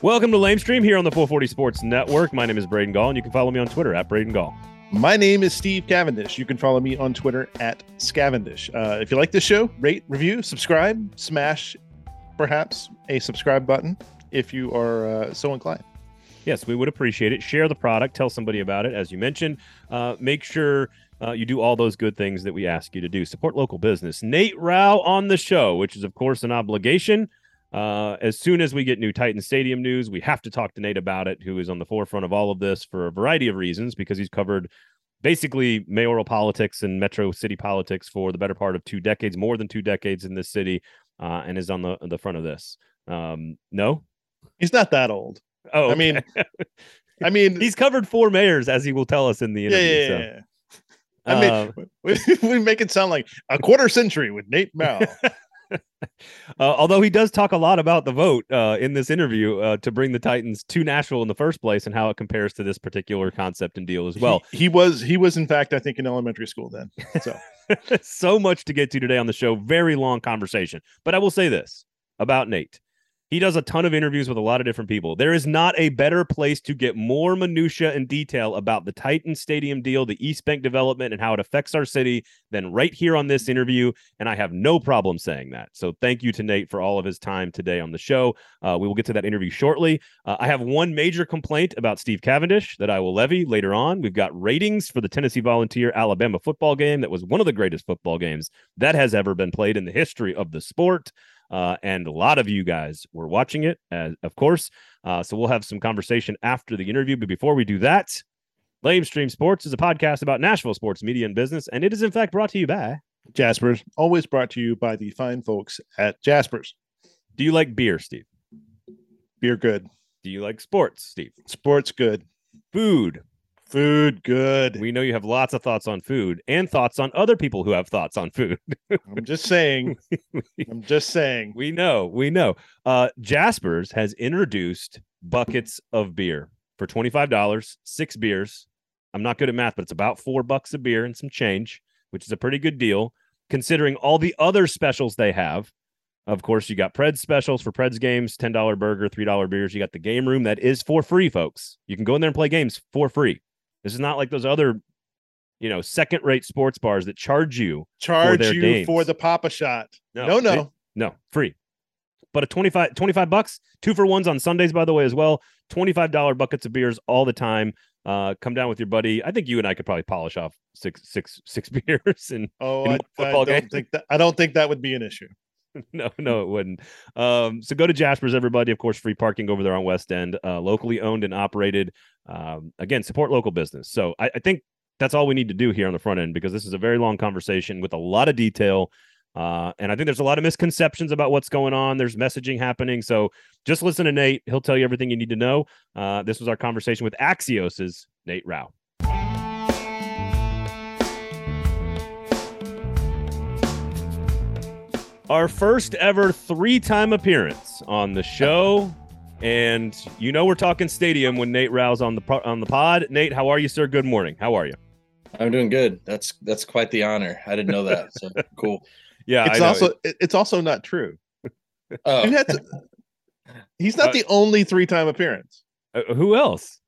Welcome to Lamestream here on the 440 Sports Network. My name is Braden Gall, and you can follow me on Twitter at Braden Gall. My name is Steve Cavendish. You can follow me on Twitter at Scavendish. Uh, if you like this show, rate, review, subscribe, smash perhaps a subscribe button if you are uh, so inclined. Yes, we would appreciate it. Share the product, tell somebody about it, as you mentioned. Uh, make sure uh, you do all those good things that we ask you to do. Support local business. Nate Rau on the show, which is, of course, an obligation. Uh, as soon as we get new Titan Stadium news, we have to talk to Nate about it, who is on the forefront of all of this for a variety of reasons, because he's covered basically mayoral politics and metro city politics for the better part of two decades, more than two decades in this city, uh, and is on the the front of this. Um, no, he's not that old. Oh, okay. I mean, I mean, he's covered four mayors, as he will tell us in the interview. Yeah, yeah, so. yeah. I mean, uh, we, we, make it sound like a quarter century with Nate Rau. uh, although he does talk a lot about the vote uh, in this interview uh, to bring the Titans to Nashville in the first place and how it compares to this particular concept and deal as well. He, he was he was in fact I think in elementary school then. So so much to get to today on the show. Very long conversation, but I will say this about Nate. He does a ton of interviews with a lot of different people. There is not a better place to get more minutia and detail about the Titan Stadium deal, the East Bank development, and how it affects our city than right here on this interview. And I have no problem saying that. So thank you to Nate for all of his time today on the show. Uh, we will get to that interview shortly. Uh, I have one major complaint about Steve Cavendish that I will levy later on. We've got ratings for the Tennessee Volunteer Alabama football game that was one of the greatest football games that has ever been played in the history of the sport. Uh, and a lot of you guys were watching it, as, of course. Uh, so we'll have some conversation after the interview. But before we do that, Lamestream Sports is a podcast about Nashville sports media and business, and it is in fact brought to you by Jaspers. Always brought to you by the fine folks at Jaspers. Do you like beer, Steve? Beer good. Do you like sports, Steve? Sports good. Food. Food good. We know you have lots of thoughts on food and thoughts on other people who have thoughts on food. I'm just saying. I'm just saying. We know. We know. Uh, Jaspers has introduced buckets of beer for $25, six beers. I'm not good at math, but it's about four bucks a beer and some change, which is a pretty good deal considering all the other specials they have. Of course, you got Preds specials for Preds games, $10 burger, $3 beers. You got the game room that is for free, folks. You can go in there and play games for free. This is not like those other, you know, second rate sports bars that charge you charge for you for the Pop-A-Shot. No, no, no, no, free. But a 25, 25 bucks, two for ones on Sundays, by the way, as well. $25 buckets of beers all the time. Uh, come down with your buddy. I think you and I could probably polish off six, six, six beers and oh, in I, I, don't game. think that I don't think that would be an issue. no, no, it wouldn't. Um, so go to Jasper's, everybody. Of course, free parking over there on West End, uh, locally owned and operated. Um, again, support local business. So I, I, think that's all we need to do here on the front end because this is a very long conversation with a lot of detail. Uh, and I think there's a lot of misconceptions about what's going on. There's messaging happening. So just listen to Nate. He'll tell you everything you need to know. Uh, this was our conversation with Axios's Nate Rau. Our first ever three time appearance on the show. And you know we're talking stadium when Nate Rau's on the on the pod. Nate, how are you, sir? Good morning. How are you? I'm doing good. That's that's quite the honor. I didn't know that. So cool. Yeah, it's also it's also not true. Oh. To, he's not uh, the only three time appearance. Uh, who else?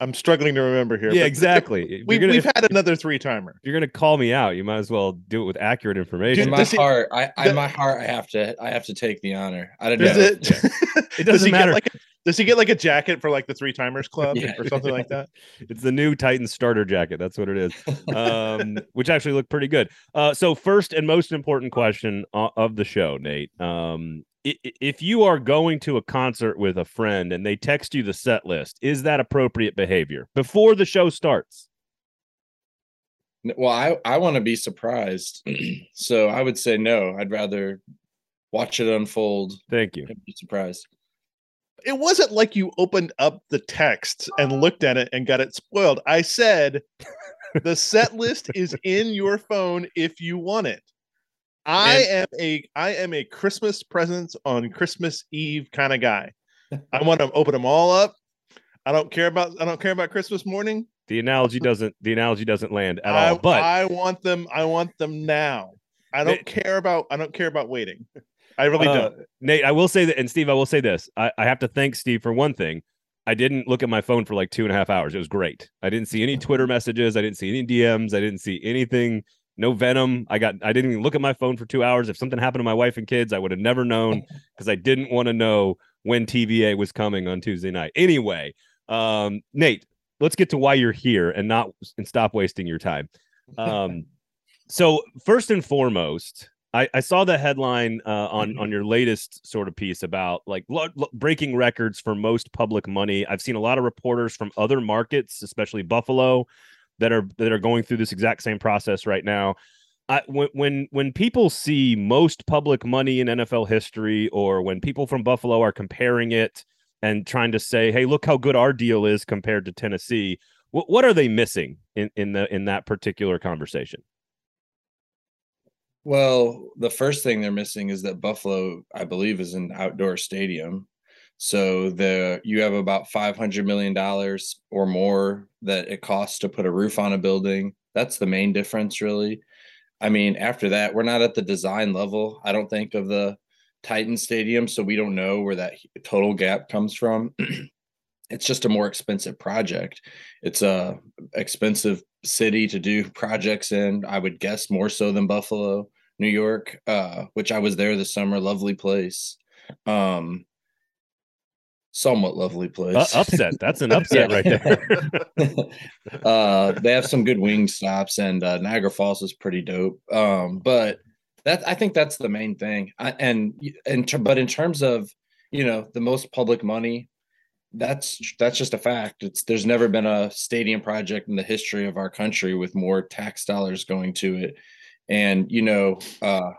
I'm struggling to remember here. Yeah, exactly. We, have had another three timer. You're gonna call me out. You might as well do it with accurate information. In my heart, I, I in my heart, I have to, I have to take the honor. I don't does know. It, yeah. it doesn't does matter. Like a, does he get like a jacket for like the three timers club yeah. or something like that? It's the new Titan starter jacket. That's what it is. Um, which actually looked pretty good. Uh, so first and most important question of the show, Nate. Um, if you are going to a concert with a friend and they text you the set list, is that appropriate behavior before the show starts? Well, I, I want to be surprised. so I would say no. I'd rather watch it unfold. Thank you. be surprised. It wasn't like you opened up the text and looked at it and got it spoiled. I said the set list is in your phone if you want it. I and, am a I am a Christmas presents on Christmas Eve kind of guy. I want to open them all up. I don't care about I don't care about Christmas morning. The analogy doesn't the analogy doesn't land at I, all. But I want them I want them now. I don't it, care about I don't care about waiting. I really Uh, don't. Nate, I will say that, and Steve, I will say this. I, I have to thank Steve for one thing. I didn't look at my phone for like two and a half hours. It was great. I didn't see any Twitter messages. I didn't see any DMs. I didn't see anything. No venom. I got. I didn't even look at my phone for two hours. If something happened to my wife and kids, I would have never known because I didn't want to know when TVA was coming on Tuesday night. Anyway, um, Nate, let's get to why you're here and not and stop wasting your time. Um, so first and foremost, I, I saw the headline uh, on on your latest sort of piece about like lo- lo- breaking records for most public money. I've seen a lot of reporters from other markets, especially Buffalo, that are that are going through this exact same process right now. I, when when when people see most public money in NFL history, or when people from Buffalo are comparing it and trying to say, "Hey, look how good our deal is compared to Tennessee," what what are they missing in in the in that particular conversation? Well, the first thing they're missing is that Buffalo, I believe, is an outdoor stadium. So the you have about five hundred million dollars or more that it costs to put a roof on a building. That's the main difference, really. I mean, after that, we're not at the design level. I don't think of the Titan Stadium, so we don't know where that total gap comes from. it's just a more expensive project. It's a expensive city to do projects in. I would guess more so than Buffalo, New York, uh, which I was there this summer. Lovely place. Um, somewhat lovely place. Uh, upset. That's an upset right there. uh, they have some good wing stops, and uh, Niagara Falls is pretty dope. Um, but that I think that's the main thing. I, and and but in terms of you know the most public money, that's that's just a fact. It's there's never been a stadium project in the history of our country with more tax dollars going to it. And you know, uh,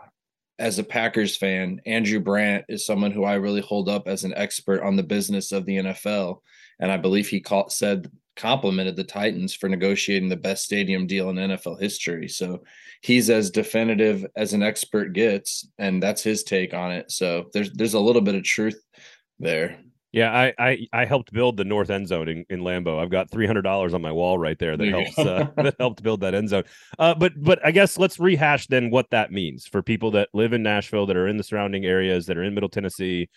as a Packers fan, Andrew Brandt is someone who I really hold up as an expert on the business of the NFL, and I believe he called, said complimented the Titans for negotiating the best stadium deal in NFL history. So he's as definitive as an expert gets, and that's his take on it. So there's there's a little bit of truth there. Yeah, I, I I helped build the north end zone in, in Lambeau. I've got three hundred dollars on my wall right there that There helps uh, that helped build that end zone. Uh, but but I guess let's rehash then what that means for people that live in Nashville, that are in the surrounding areas, that are in Middle Tennessee.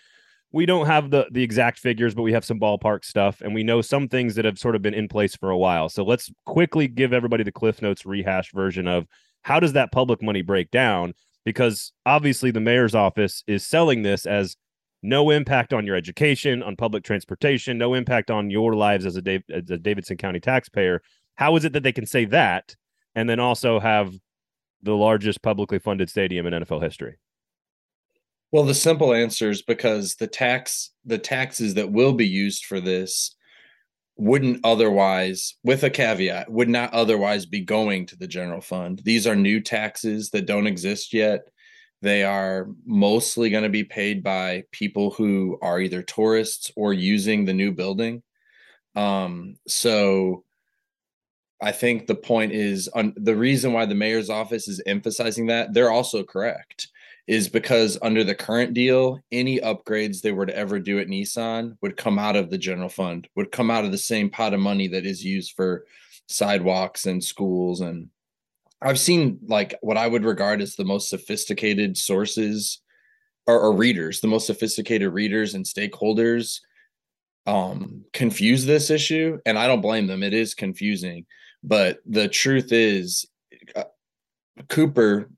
We don't have the the exact figures, but we have some ballpark stuff, and we know some things that have sort of been in place for a while. So let's quickly give everybody the Cliff Notes rehash version of how does that public money break down? Because obviously the mayor's office is selling this as no impact on your education, on public transportation, no impact on your lives as a, as a Davidson County taxpayer. How is it that they can say that and then also have the largest publicly funded stadium in NFL history? Well, the simple answer is because the tax the taxes that will be used for this wouldn't otherwise with a caveat would not otherwise be going to the general fund. These are new taxes that don't exist yet. They are mostly going to be paid by people who are either tourists or using the new building. Um, so I think the point is on the reason why the mayor's office is emphasizing that they're also correct is because under the current deal, any upgrades they were to ever do at Nissan would come out of the general fund, would come out of the same pot of money that is used for sidewalks and schools. And I've seen like what I would regard as the most sophisticated sources or, or readers, the most sophisticated readers and stakeholders um confuse this issue and i don't blame them. It is confusing. But the truth is uh, cooper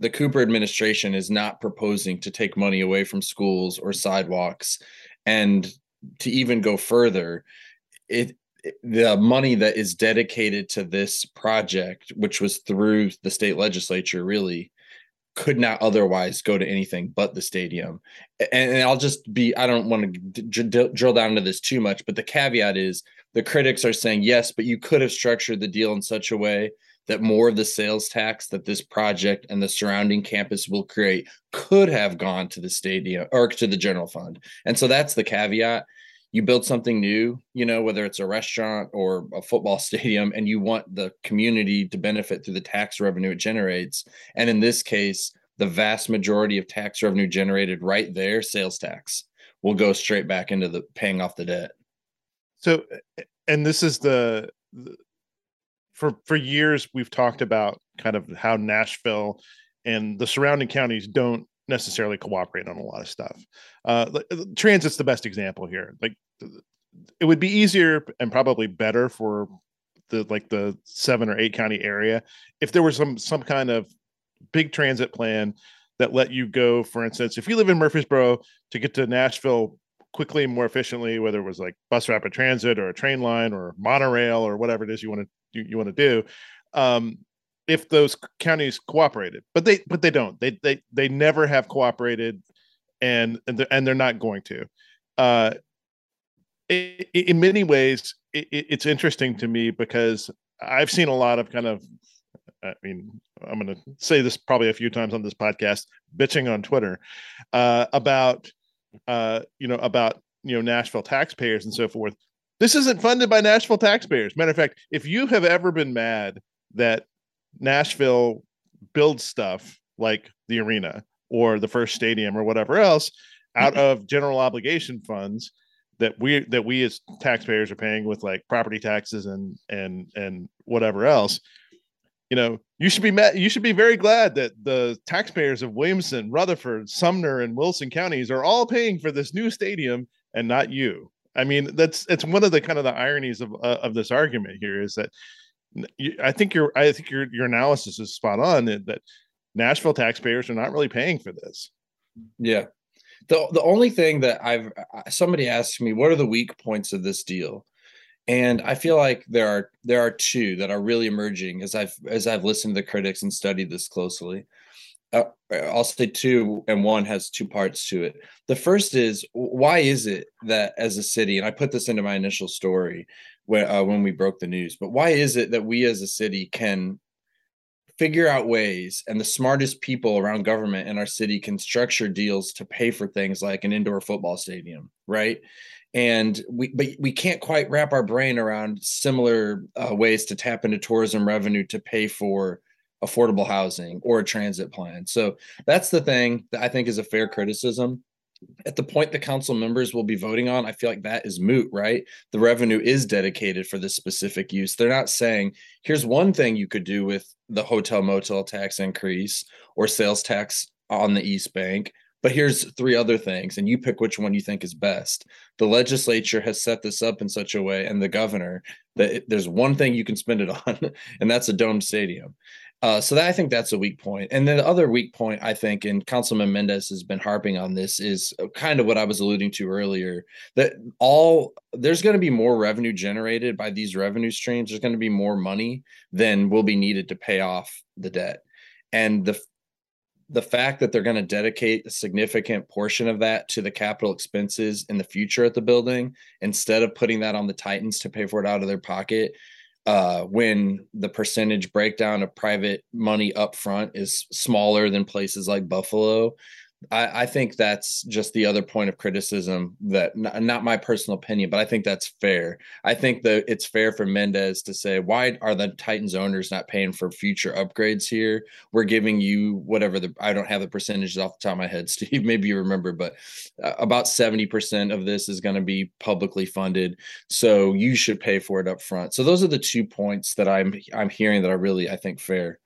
the cooper administration is not proposing to take money away from schools or sidewalks. And to even go further it the money that is dedicated to this project which was through the state legislature really could not otherwise go to anything but the stadium. And, and I'll just be, I don't want to d- d- drill down into this too much, but the caveat is the critics are saying, yes, but you could have structured the deal in such a way that more of the sales tax that this project and the surrounding campus will create could have gone to the stadium or to the general fund. And so that's the caveat you build something new, you know, whether it's a restaurant or a football stadium, and you want the community to benefit through the tax revenue it generates. And in this case, the vast majority of tax revenue generated right there, sales tax, will go straight back into the paying off the debt. So, and this is the, the for for years we've talked about kind of how Nashville and the surrounding counties don't necessarily cooperate on a lot of stuff. Uh, transit's the best example here. Like it would be easier and probably better for the like the seven or eight county area if there was some some kind of big transit plan that let you go for instance if you live in murfreesboro to get to nashville quickly and more efficiently whether it was like bus rapid transit or a train line or monorail or whatever it is you want to you, you want to do um, if those counties cooperated but they but they don't they they they never have cooperated and and they're, and they're not going to uh in many ways, it, it's interesting to me because I've seen a lot of kind of, I mean, I'm going to say this probably a few times on this podcast, bitching on Twitter uh, about, uh, you know, about you know Nashville taxpayers and so forth. This isn't funded by Nashville taxpayers. Matter of fact, if you have ever been mad that Nashville builds stuff like the arena or the first stadium or whatever else out of general obligation funds that we that we as taxpayers are paying with like property taxes and and and whatever else. You know you should be met you should be very glad that the taxpayers of williamson rutherford sumner and wilson counties are all paying for this new stadium and not you. I mean that's it's one of the kind of the ironies of uh, of this argument here is that i think your i think your your analysis is spot on that, nashville taxpayers are not really paying for this yeah the the only thing that I've somebody asked me, what are the weak points of this deal? And I feel like there are there are two that are really emerging as I've as I've listened to the critics and studied this closely. Uh, I'll say two, and one has two parts to it. The first is why is it that as a city, and I put this into my initial story when uh, when we broke the news, but why is it that we as a city can figure out ways and the smartest people around government in our city can structure deals to pay for things like an indoor football stadium right? And we but we can't quite wrap our brain around similar uh, ways to tap into tourism revenue to pay for affordable housing or a transit plan. So that's the thing that i think is a fair criticism at the point the council members will be voting on, I feel like that is moot, right? The revenue is dedicated for this specific use. They're not saying, here's one thing you could do with the hotel motel tax increase or sales tax on the East Bank, but here's three other things, and you pick which one you think is best. The legislature has set this up in such a way, and the governor, that there's one thing you can spend it on, and that's a domed stadium. Uh, so that, I think that's a weak point. And then the other weak point, I think, and Councilman Mendes has been harping on this, is uh, kind of what I was alluding to earlier. That all there's going to be more revenue generated by these revenue streams. There's going to be more money than will be needed to pay off the debt. And the the fact that they're going to dedicate a significant portion of that to the capital expenses in the future at the building instead of putting that on the Titans to pay for it out of their pocket uh, when the percentage breakdown of private money up front is smaller than places like Buffalo. I, I think that's just the other point of criticism that n- not my personal opinion, but I think that's fair. I think that it's fair for Mendes to say, why are the Titans owners not paying for future upgrades here? We're giving you whatever the I don't have the percentages off the top of my head, Steve. Maybe you remember, but uh, about 70% of this is going to be publicly funded. So you should pay for it up front. So those are the two points that I'm I'm hearing that are really, I think, fair.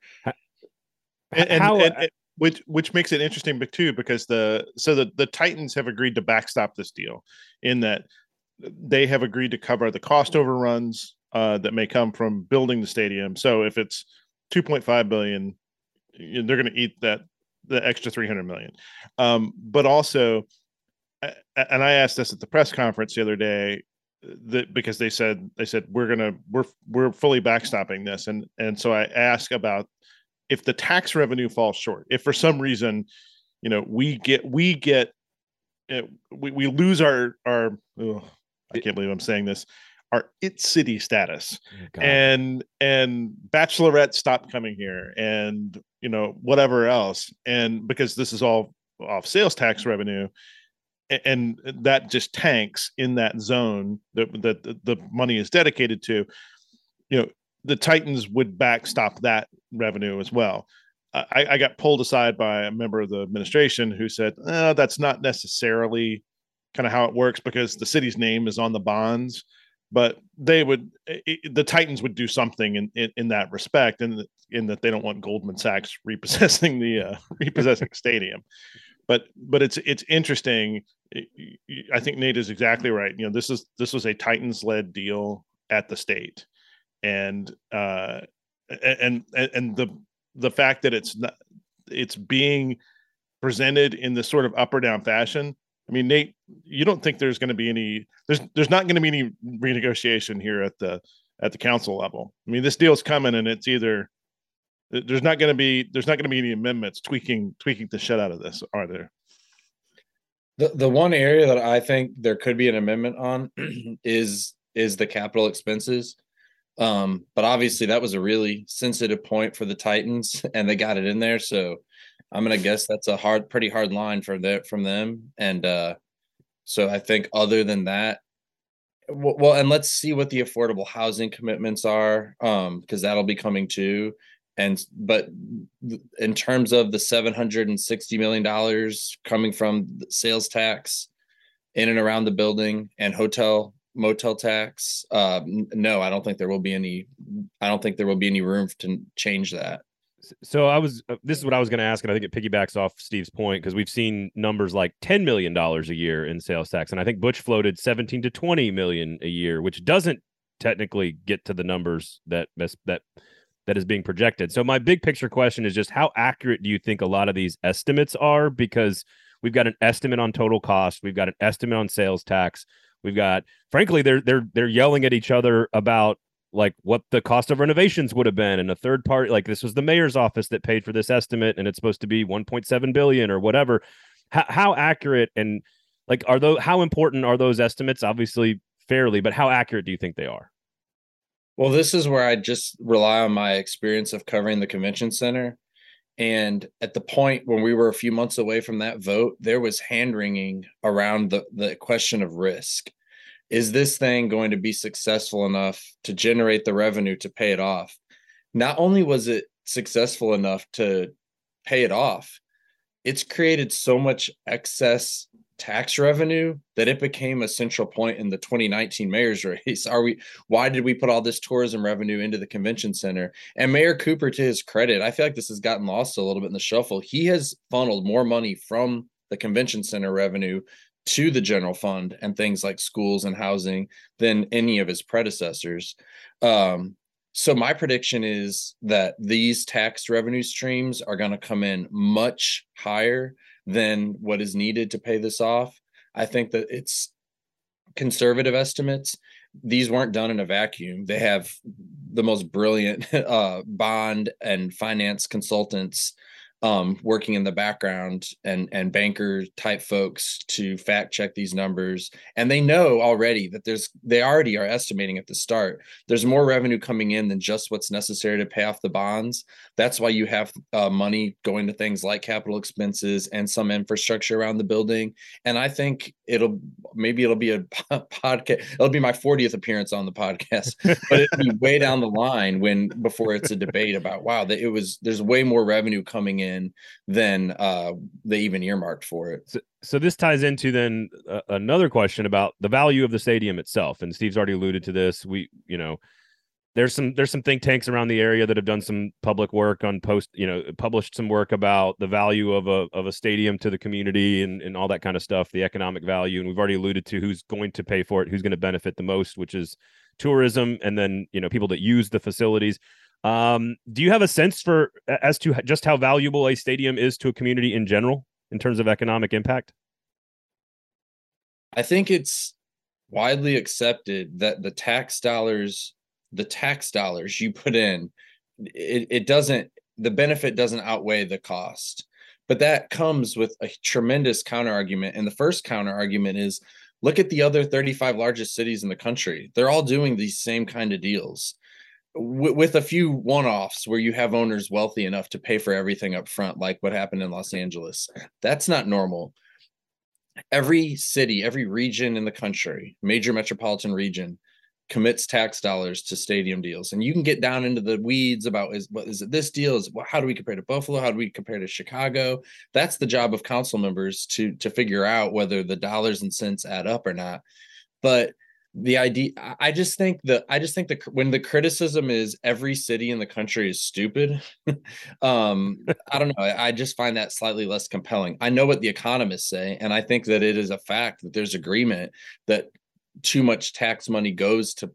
And, and, How, and, which which makes it interesting but too because the so the the titans have agreed to backstop this deal in that they have agreed to cover the cost overruns uh, that may come from building the stadium. So if it's 2.5 billion they're going to eat that the extra 300 million. Um, but also and i asked this at the press conference the other day that because they said they said we're gonna we're we're fully backstopping this. And and so i asked about if the tax revenue falls short, if for some reason, you know, we get we get uh, we, we lose our our oh, I can't believe I'm saying this our it city status. Oh, and and bachelorette stop coming here and you know whatever else. And because this is all off sales tax revenue and that just tanks in that zone that, that the money is dedicated to you know the Titans would backstop that revenue as well. I, I, got pulled aside by a member of the administration who said that's not necessarily kind of how it works because the city's name is on the bonds, but they would it, the Titans would do something in, in, in that respect, in in that they don't want Goldman Sachs repossessing the uh, repossessing stadium. but but it's it's interesting. I think Nate is exactly right. You know, this is this was a Titans led deal at the state, and uh, and and the the fact that it's not it's being presented in this sort of up or down fashion. I mean, Nate, you don't think there's going to be any there's there's not going to be any renegotiation here at the at the council level. I mean, this deal's coming, and it's either there's not going to be there's not going to be any amendments tweaking tweaking the shit out of this, are there? The the one area that I think there could be an amendment on is is the capital expenses. Um, but obviously that was a really sensitive point for the Titans, and they got it in there. So I'm gonna guess that's a hard, pretty hard line for their from them. And uh, so I think other than that, well, and let's see what the affordable housing commitments are, um, because that'll be coming too. And but in terms of the 760 million dollars coming from sales tax in and around the building and hotel motel tax, uh, no, I don't think there will be any. I don't think there will be any room to change that so I was uh, this is what I was going to ask, and I think it piggybacks off Steve's point because we've seen numbers like ten million dollars a year in sales tax, and I think Butch floated seventeen to twenty million a year, which doesn't technically get to the numbers that that that is being projected. So my big picture question is just how accurate do you think a lot of these estimates are? Because we've got an estimate on total cost, we've got an estimate on sales tax, we've got frankly they're they're they're yelling at each other about like what the cost of renovations would have been and a third party like this was the mayor's office that paid for this estimate and it's supposed to be 1.7 billion or whatever. How, how accurate and like are those how important are those estimates? Obviously fairly but how accurate do you think they are? Well this is where i just rely on my experience of covering the convention center and at the point when we were a few months away from that vote there was hand wringing around the, the question of risk is this thing going to be successful enough to generate the revenue to pay it off? Not only was it successful enough to pay it off, it's created so much excess tax revenue that it became a central point in the 2019 mayor's race. Are we why did we put all this tourism revenue into the convention center? And Mayor Cooper to his credit, I feel like this has gotten lost a little bit in the shuffle. He has funneled more money from the convention center revenue to the general fund and things like schools and housing than any of his predecessors. Um, so my prediction is that these tax revenue streams are going to come in much higher than what is needed to pay this off. I think that it's conservative estimates. These weren't done in a vacuum. They have the most brilliant uh, bond and finance consultants um, working in the background and and banker type folks to fact check these numbers. And they know already that there's they already are estimating at the start. There's more revenue coming in than just what's necessary to pay off the bonds. That's why you have uh, money going to things like capital expenses and some infrastructure around the building. And i think it'll maybe it'll be a podcast it'll be my 40th appearance on the podcast but it'll be way down the line when before it's a debate about wow that it was there's way more revenue coming in in than uh, they even earmarked for it. So, so this ties into then uh, another question about the value of the stadium itself. And Steve's already alluded to this. We, you know, there's some there's some think tanks around the area that have done some public work on post, you know, published some work about the value of a of a stadium to the community and, and all that kind of stuff, the economic value. And we've already alluded to who's going to pay for it, who's going to benefit the most, which is tourism and then you know people that use the facilities um, do you have a sense for as to just how valuable a stadium is to a community in general in terms of economic impact? I think it's widely accepted that the tax dollars, the tax dollars you put in, it, it doesn't the benefit doesn't outweigh the cost. But that comes with a tremendous counter argument. And the first counter argument is look at the other 35 largest cities in the country. They're all doing these same kind of deals with a few one-offs where you have owners wealthy enough to pay for everything up front like what happened in Los Angeles that's not normal. Every city every region in the country major metropolitan region commits tax dollars to stadium deals. And you can get down into the weeds about is what is it this deal? Is well, how do we compare to buffalo? How do we compare to chicago? That's the job of council members to to figure out whether the dollars and cents add up or not. But the idea i just think that i just think that when the criticism is every city in the country is stupid um i don't know I, I, just find that slightly less compelling. I know what the economists say and i think that it is a fact that there's agreement that too much tax money goes to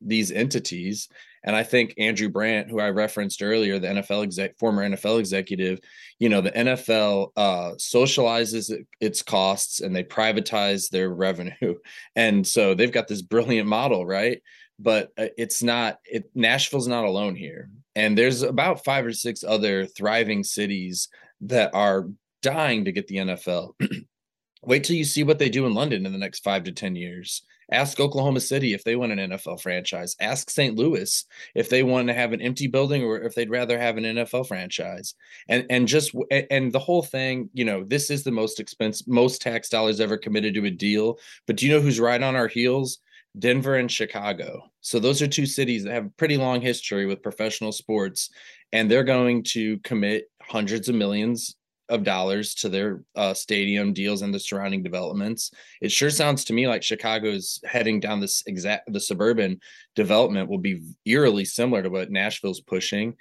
these entities and I think Andrew Brandt, who I referenced earlier, the NFL exec, former NFL executive, you know, the NFL uh, socializes its costs and they privatize their revenue, and so they've got this brilliant model, right? But uh, it's not. It Nashville's not alone here, and there's about five or six other thriving cities that are dying to get the NFL. Wait till you see what they do in London in the next five to ten years Ask Oklahoma City if they want an NFL franchise. Ask St. Louis if they want to have an empty building or if they'd rather have an NFL franchise. And and just and the whole thing, you know, this is the most expensive, most tax dollars ever committed to a deal. But do you know who's right on our heels? Denver and Chicago. So those are two cities that have a pretty long history with professional sports, and they're going to commit hundreds of millions of dollars to their uh, stadium deals and the surrounding developments. It sure sounds to me like Chicago's heading down this exact the suburban development will be eerily similar to what Nashville's pushing.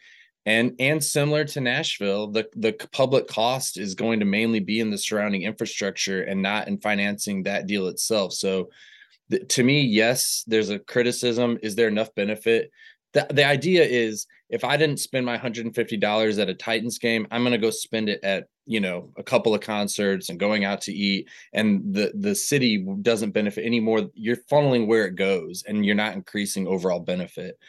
And and similar to Nashville, the, the public cost is going to mainly be in the surrounding infrastructure and not in financing that deal itself. So to me, yes, there's a criticism. Is there enough benefit? the, the idea is if I didn't spend my $150 at a Titans game, I'm going to go spend it at, you know, a couple of concerts and going out to eat and the the city doesn't benefit anymore. You're funneling where it goes and you're not increasing overall benefit.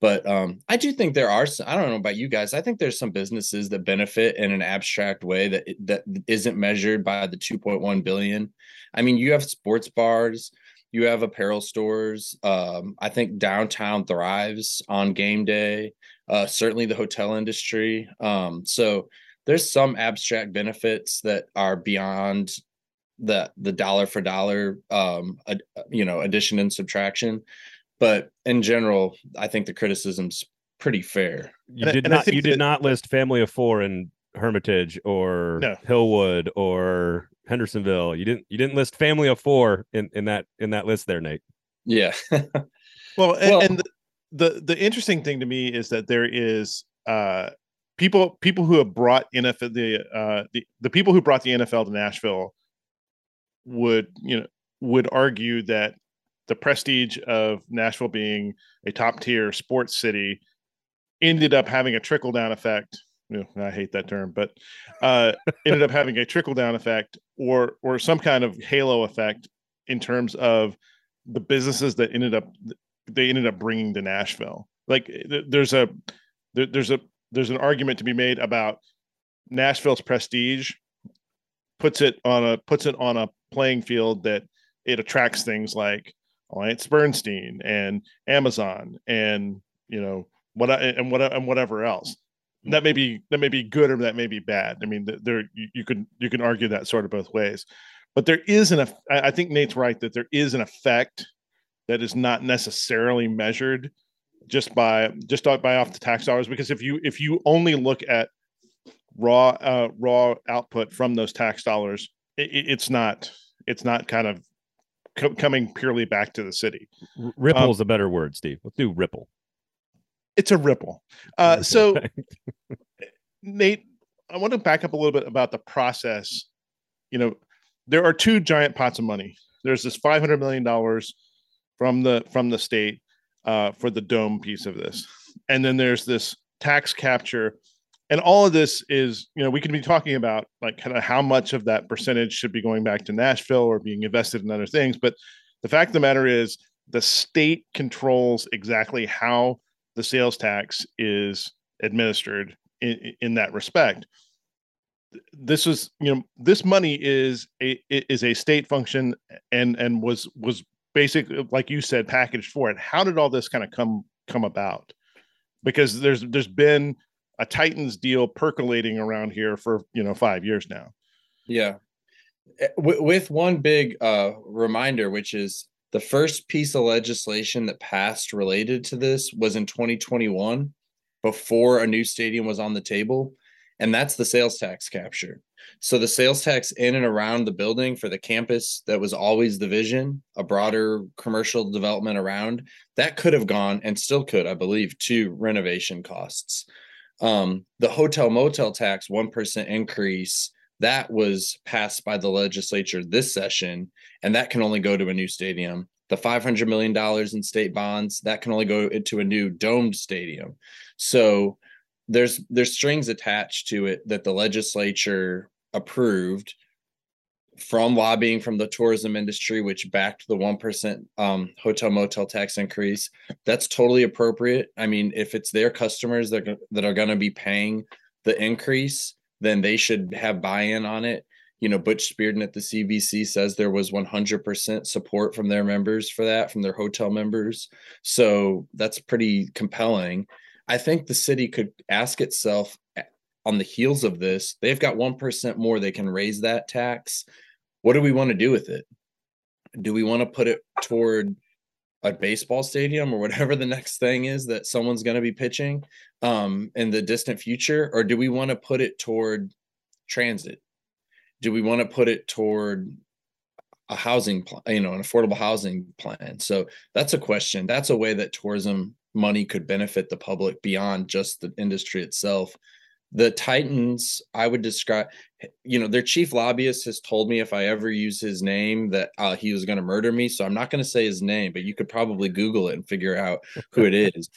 But um, I do think there are some, I don't know about you guys. I think there's some businesses that benefit in an abstract way that that isn't measured by the 2.1 billion. I mean, you have sports bars, you have apparel stores. Um, I think downtown thrives on game day. Uh, certainly the hotel industry. Um, so there's some abstract benefits that are beyond the the dollar for dollar um, ad, you know addition and subtraction. But in general, I think the criticism's pretty fair. You did not you did that, not list family of four in Hermitage or no. Hillwood or Hendersonville. You didn't you didn't list family of four in in that in that list there, Nate. Yeah. well, and, well, and the, the the interesting thing to me is that there is uh people people who have brought NFL the uh the, the people who brought the NFL to Nashville would you know would argue that the prestige of Nashville being a top tier sports city ended up having a trickle down effect I hate that term, but uh, ended up having a trickle down effect or or some kind of halo effect in terms of the businesses that ended up they ended up bringing to Nashville. Like there's a there, there's a there's an argument to be made about Nashville's prestige puts it on a puts it on a playing field that it attracts things like Alliance Bernstein and Amazon and you know what and what and whatever else that may be that may be good or that may be bad. I mean, there you, you can you can argue that sort of both ways, but there is an. I think Nate's right that there is an effect that is not necessarily measured just by just by off the tax dollars. Because if you if you only look at raw uh, raw output from those tax dollars, it, it's not it's not kind of co- coming purely back to the city. Ripple um, is a better word, Steve. Let's do ripple it's a ripple. Uh, so, Nate, I want to back up a little bit about the process. You know, there are two giant pots of money. There's this five hundred million dollars from the from the state uh, for the dome piece of this, and then there's this tax capture, and all of this is you know we could be talking about like kind of how much of that percentage should be going back to Nashville or being invested in other things, but the fact of the matter is the state controls exactly how the sales tax is administered in, in that respect. This is you know this money is a is a state function and and was was basically like you said packaged for it. How did all this kind of come come about? Because there's there's been a titans deal percolating around here for you know five years now. Yeah. Eh, with one big uh reminder which is the first piece of legislation that passed related to this was in 2021 before a new stadium was on the table and that's the sales tax capture. So the sales tax in and around the building for the campus that was always the vision, a broader commercial development around that could have gone and still could, I believe, to renovation costs. Um, the hotel motel tax 1% increase that was passed by the legislature this session, and that can only go to a new stadium. The $500 million in state bonds that can only go into a new domed stadium. So there's there's strings attached to it that the legislature approved from lobbying from the tourism industry, which backed the 1% um, hotel motel tax increase. That's totally appropriate. I mean, if it's their customers that, that are going to be paying the increase, then they should have buy in on it. You know, Butch Spyridon at the CVC says there was 100% support from their members for that, from their hotel members. So that's pretty compelling. I think the city could ask itself eh, on the heels of this, they've got 1% more they can raise that tax. What do we want to do with it? Do we want to put it toward a baseball stadium or whatever the next thing is that someone's going to be pitching um, in the distant future? Or do we want to put it toward transit? Do we want to put it toward a housing plan, you know, an affordable housing plan? So that's a question. That's a way that tourism money could benefit the public beyond just the industry itself. The Titans, I would describe, you know, their chief lobbyist has told me if I ever use his name that uh, he was going to murder me. So I'm not going to say his name, but you could probably Google it and figure out who it is.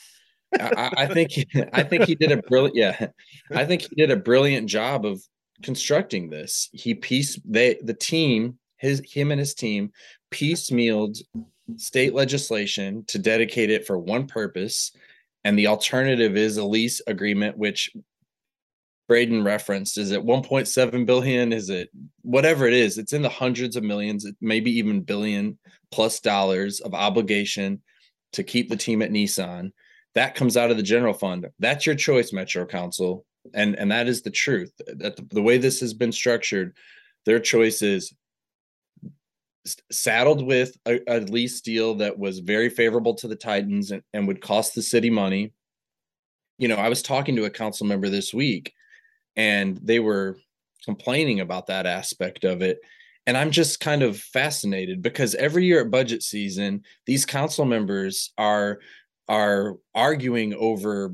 I, I think I think he did a brilliant yeah, I think he did a brilliant job of constructing this. He piece they the team his him and his team piecemealed state legislation to dedicate it for one purpose. And the alternative is a lease agreement, which Braden referenced. Is it 1.7 billion? Is it whatever it is? It's in the hundreds of millions, maybe even billion plus dollars of obligation to keep the team at Nissan. That comes out of the general fund. That's your choice, Metro Council. And and that is the truth. That the, the way this has been structured, their choice is saddled with a, a, lease deal that was very favorable to the Titans and, and would cost the city money. You know, I was talking to a council member this week and they were complaining about that aspect of it. And I'm just kind of fascinated because every year at budget season, these council members are are arguing over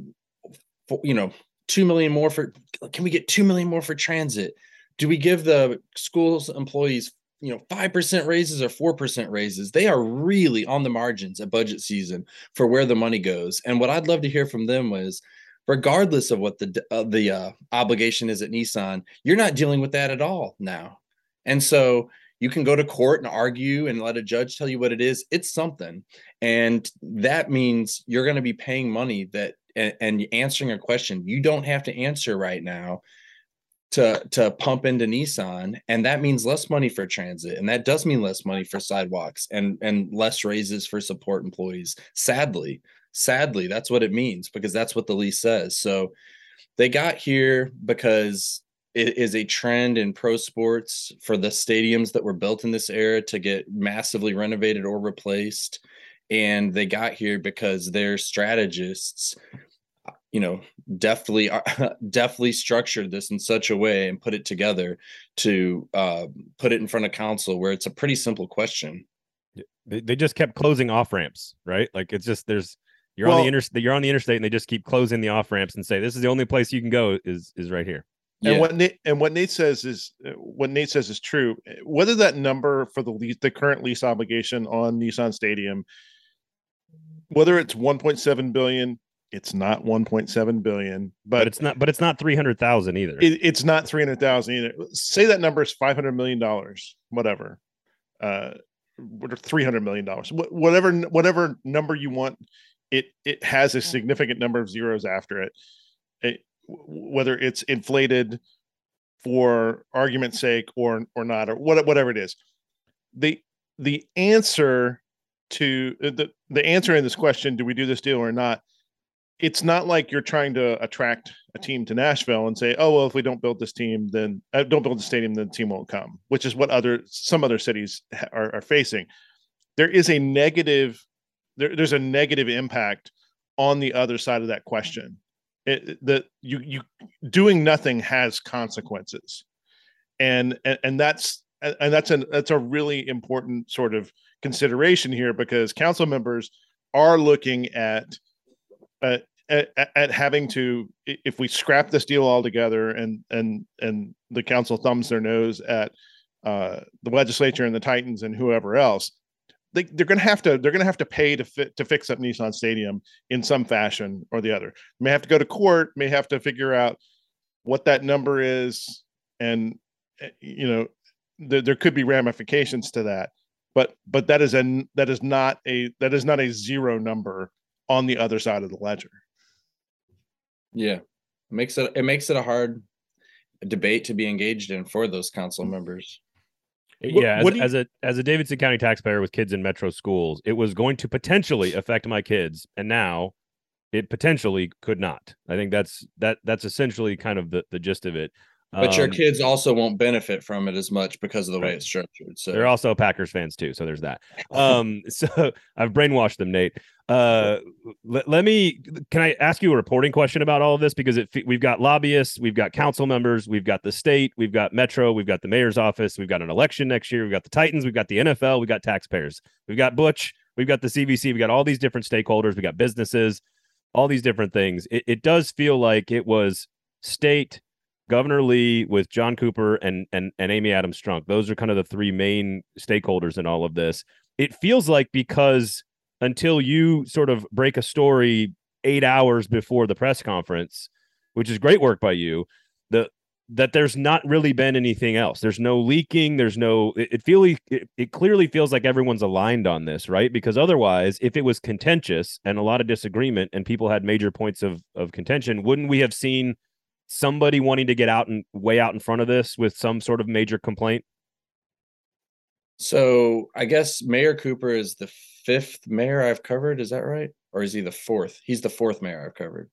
you know 2 million more for can we get 2 million more for transit? Do we give the schools employees you know, 5% raises or 4% raises. They are really on the margins at budget season for where the money goes. And what I'd love to hear from them was regardless of what the uh, the uh, obligation is at Nissan, you're not dealing with that at all now. And so you can go to court and argue and let a judge tell you what it is. It's something. And that means you're going to be paying money that and, and answering a question you don't have to answer right now to to pump into Nissan, and that means less money for transit, and that does mean less money for sidewalks and and less raises for support employees. Sadly, sadly, that's what it means because that's what the lease says. So they got here because it is a trend in pro sports for the stadiums that were built in this era to get massively renovated or replaced. And they got here because their strategists you know deftly deftly structured this in such a way and put it together to uh, put it in front of council where it's a pretty simple question they, they just kept closing off ramps right like it's just there's you're well, on the interstate you're on the interstate and they just keep closing the off ramps and say this is the only place you can go is is right here and yeah. what Nate and what Nate says is uh, what Nate says is true. Whether that number for the lease, the current lease obligation on Nissan Stadium, whether it's 1.7 billion, it's not 1.7 billion, but, but it's not. But it's not 300,000 either. It, it's not 300,000 either. Say that number is 500 million dollars, whatever. Uh, 300 million dollars, whatever, whatever number you want. It it has a significant number of zeros after it. it whether it's inflated for argument's sake or or not, or what, whatever it is. The the answer to the the answer in this question, do we do this deal or not? It's not like you're trying to attract a team to Nashville and say, "Oh well, if we don't build this team, then uh, don't build the stadium, then the team won't come," which is what other some other cities are, are facing. There is a negative, there, there's a negative impact on the other side of that question. it, that you you doing nothing has consequences, and and, and that's and that's an that's a really important sort of consideration here because council members are looking at uh, at, at, having to if we scrap this deal altogether and and and the council thumbs their nose at uh, the legislature and the Titans and whoever else, they, they're going to have to they're going to have to pay to fit, to fix up Nissan Stadium in some fashion or the other. May have to go to court. May have to figure out what that number is, and eh, you know there, there could be ramifications to that. But but that is a that is not a that is not a zero number on the other side of the ledger. Yeah, it makes it it makes it a hard debate to be engaged in for those council members. Yeah, as, you... as, a as a Davidson County taxpayer with kids in metro schools, it was going to potentially affect my kids, and now it potentially could not. I think that's that that's essentially kind of the the gist of it. But um, your kids also won't benefit from it as much because of the way it's structured. So they're also Packers fans too. So there's that. Um, so I've brainwashed them, Nate. Uh, let, let me. Can I ask you a reporting question about all of this? Because it, we've got lobbyists, we've got council members, we've got the state, we've got Metro, we've got the mayor's office, we've got an election next year, we've got the Titans, we've got the NFL, we've got taxpayers, we've got Butch, we've got the CVC, we've got all these different stakeholders, we got businesses, all these different things. It, it does feel like it was state Governor Lee with John Cooper and and and Amy Adams Strunk. Those are kind of the three main stakeholders in all of this. It feels like because until you sort of break a story 8 hours before the press conference, which is great work by you, the that there's not really been anything else. There's no leaking. There's no. It, it feel it, it clearly feels like everyone's aligned on this, right? Because otherwise, if it was contentious and a lot of disagreement and people had major points of of contention, wouldn't we have seen somebody wanting to get out and way out in front of this with some sort of major complaint? So I guess Mayor Cooper is the fifth mayor I've covered. Is that right? Or is he the fourth? He's the fourth mayor I've covered.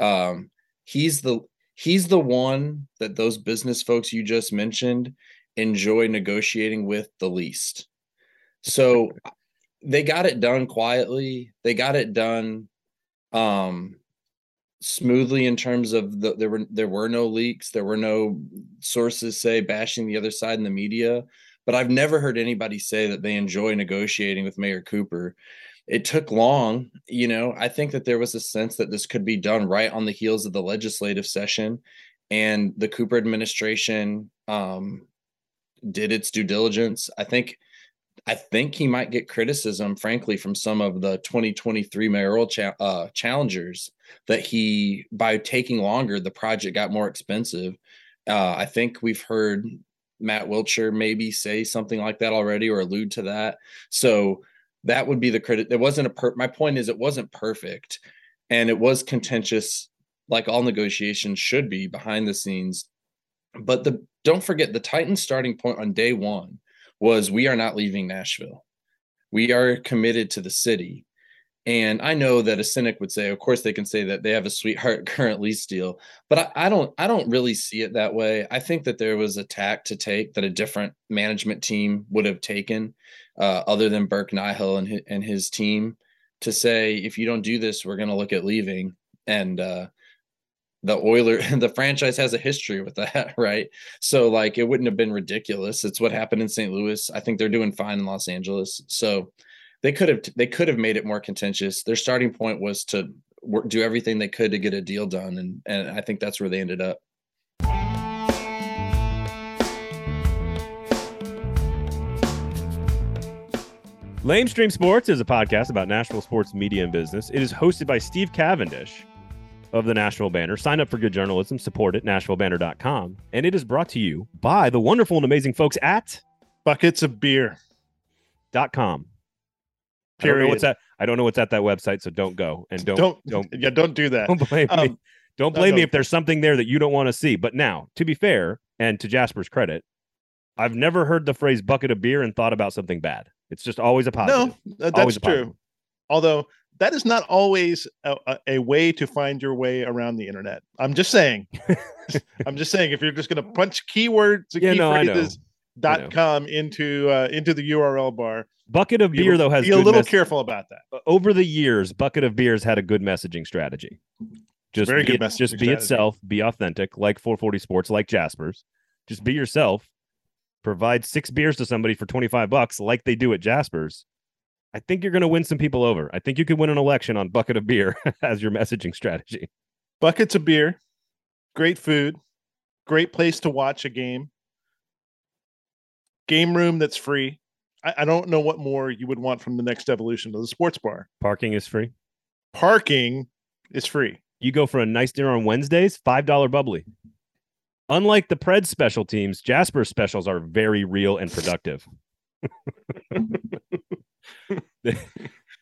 Um, he's the he's the one that those business folks you just mentioned enjoy negotiating with the least. So they got it done quietly. They got it done um smoothly in terms of the there were there were no leaks there were no sources say bashing the other side in the media but i've never heard anybody say that they enjoy negotiating with mayor cooper. It took long you know? I think that there was a sense that this could be done right on the heels of the legislative session and the cooper administration um, did its due diligence. I think I think he might get criticism, frankly, from some of the 2023 mayoral cha- uh, challengers that he, by taking longer, the project got more expensive. Uh, I think we've heard Matt Wiltshire maybe say something like that already or allude to that. So that would be the credit. It wasn't a per. My point is, it wasn't perfect, and it was contentious, like all negotiations should be behind the scenes. But the don't forget the Titans starting point on day one was we are not leaving Nashville. We are committed to the city. And I know that a cynic would say, of course, they can say that they have a sweetheart current lease deal, but I, I, don't. I don't really see it that way. I think that there was a tack to take that a different management team would have taken, uh, other than Burke Nihill and his, and his team, to say, if you don't do this, we're going to look at leaving. And uh, the Oiler the franchise has a history with that, right? So like it wouldn't have been ridiculous. It's what happened in St. Louis. I think they're doing fine in Los Angeles. So they could have they could have made it more contentious. Their starting point was to work, do everything they could to get a deal done, and and I think that's where they ended up. Lamestream Sports is a podcast about Nashville sports media and business. It is hosted by Steve Cavendish of the Nashville Banner. Sign up for good journalism, support it, NashvilleBanner.com. And it is brought to you by the wonderful and amazing folks at Buckets of Beer. Dot com. Period. I don't know what's at I don't know what's at that website, so don't go and don't don't, don't yeah, don't do that. Don't blame um, me. Don't blame me if there's something there that you don't want to see. But now, to be fair, and to Jasper's credit, I've never heard the phrase bucket of beer and thought about something bad. It's just always a positive. No, that's true. Although that is not always a, a, way to find your way around the internet. I'm just saying. I'm just saying if you're just going to punch keywords, yeah, key no, phrases, dot com into uh, into the URL bar. Bucket of beer be, though has be a little careful about that. Over the years, bucket of beers had a good messaging strategy. Just Very be, good it- just be strategy. itself, be authentic, like 440 Sports, like Jasper's. Just be yourself. Provide six beers to somebody for 25 bucks, like they do at Jasper's. I think you're going to win some people over. I think you could win an election on bucket of beer as your messaging strategy. Buckets of beer, great food, great place to watch a game. Game room that's free. I, I don't know what more you would want from the next evolution of the sports bar. Parking is free. Parking is free. You go for a nice dinner on Wednesdays, $5 bubbly. Unlike the Pred special teams, Jasper's specials are very real and productive. They-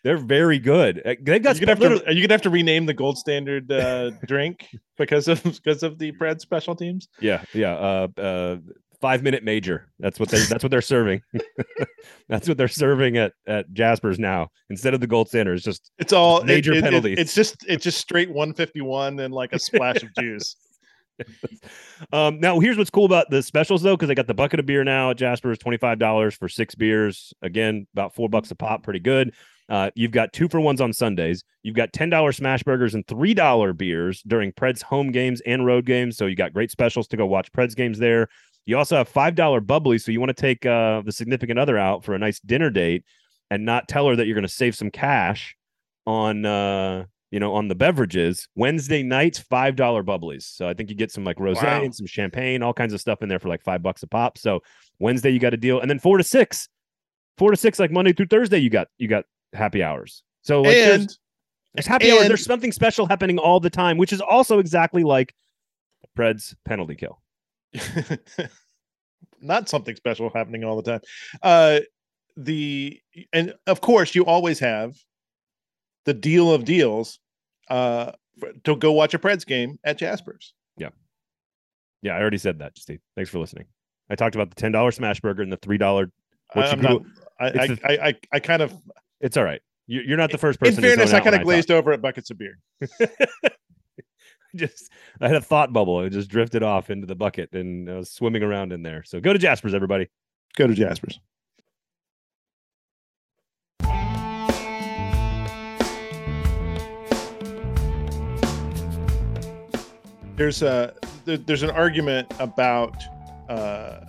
They're very good. Uh, They've got you, gonna have to, are you gonna have to rename the gold standard uh, drink because of because of the Pred special teams? Yeah, yeah. Uh, uh, five minute major. That's what they. That's what they're serving. that's what they're serving at at Jasper's now. Instead of the gold standard, it's just It's all it- Major it- it- penalties. it's just it's just straight 151 and like a splash of juice. Um, now, here's what's cool about the specials though, because I got the bucket of beer now at Jasper's, twenty five dollars for six beers. Again, about four bucks a pop, pretty good. Uh, you've got two for ones on Sundays. You've got ten dollar smash burgers and three dollar beers during Pred's home games and road games. So you got great specials to go watch Pred's games there. You also have five dollar bubbly, so you want to take uh, the significant other out for a nice dinner date and not tell her that you're going to save some cash on uh, you know on the beverages. Wednesday nights five dollar bubblies, so I think you get some like rosé Wow. and some champagne, all kinds of stuff in there for like five bucks a pop. So Wednesday you got a deal, and then four to six, four to six like Monday through Thursday you got you got happy hours. So like there's, and there's happy and- There's something special happening all the time, which is also exactly like Pred's penalty kill. not something special happening all the time. Uh the and of course you always have the deal of deals uh to go watch a Preds game at Jasper's. Yeah, Yeah, I already said that, Steve. Thanks for listening. I talked about the ten dollar smash burger and the three dollar. What I, you I'm not, Google- I, I, the- I, I, I kind of It's all right. You- You're not the first person. In fairness, I kind of glazed over at buckets of beer. Just I had a thought bubble. It just drifted off into the bucket and I was swimming around in there. So go to Jasper's, everybody. Go to Jasper's. There's a there's an argument about uh,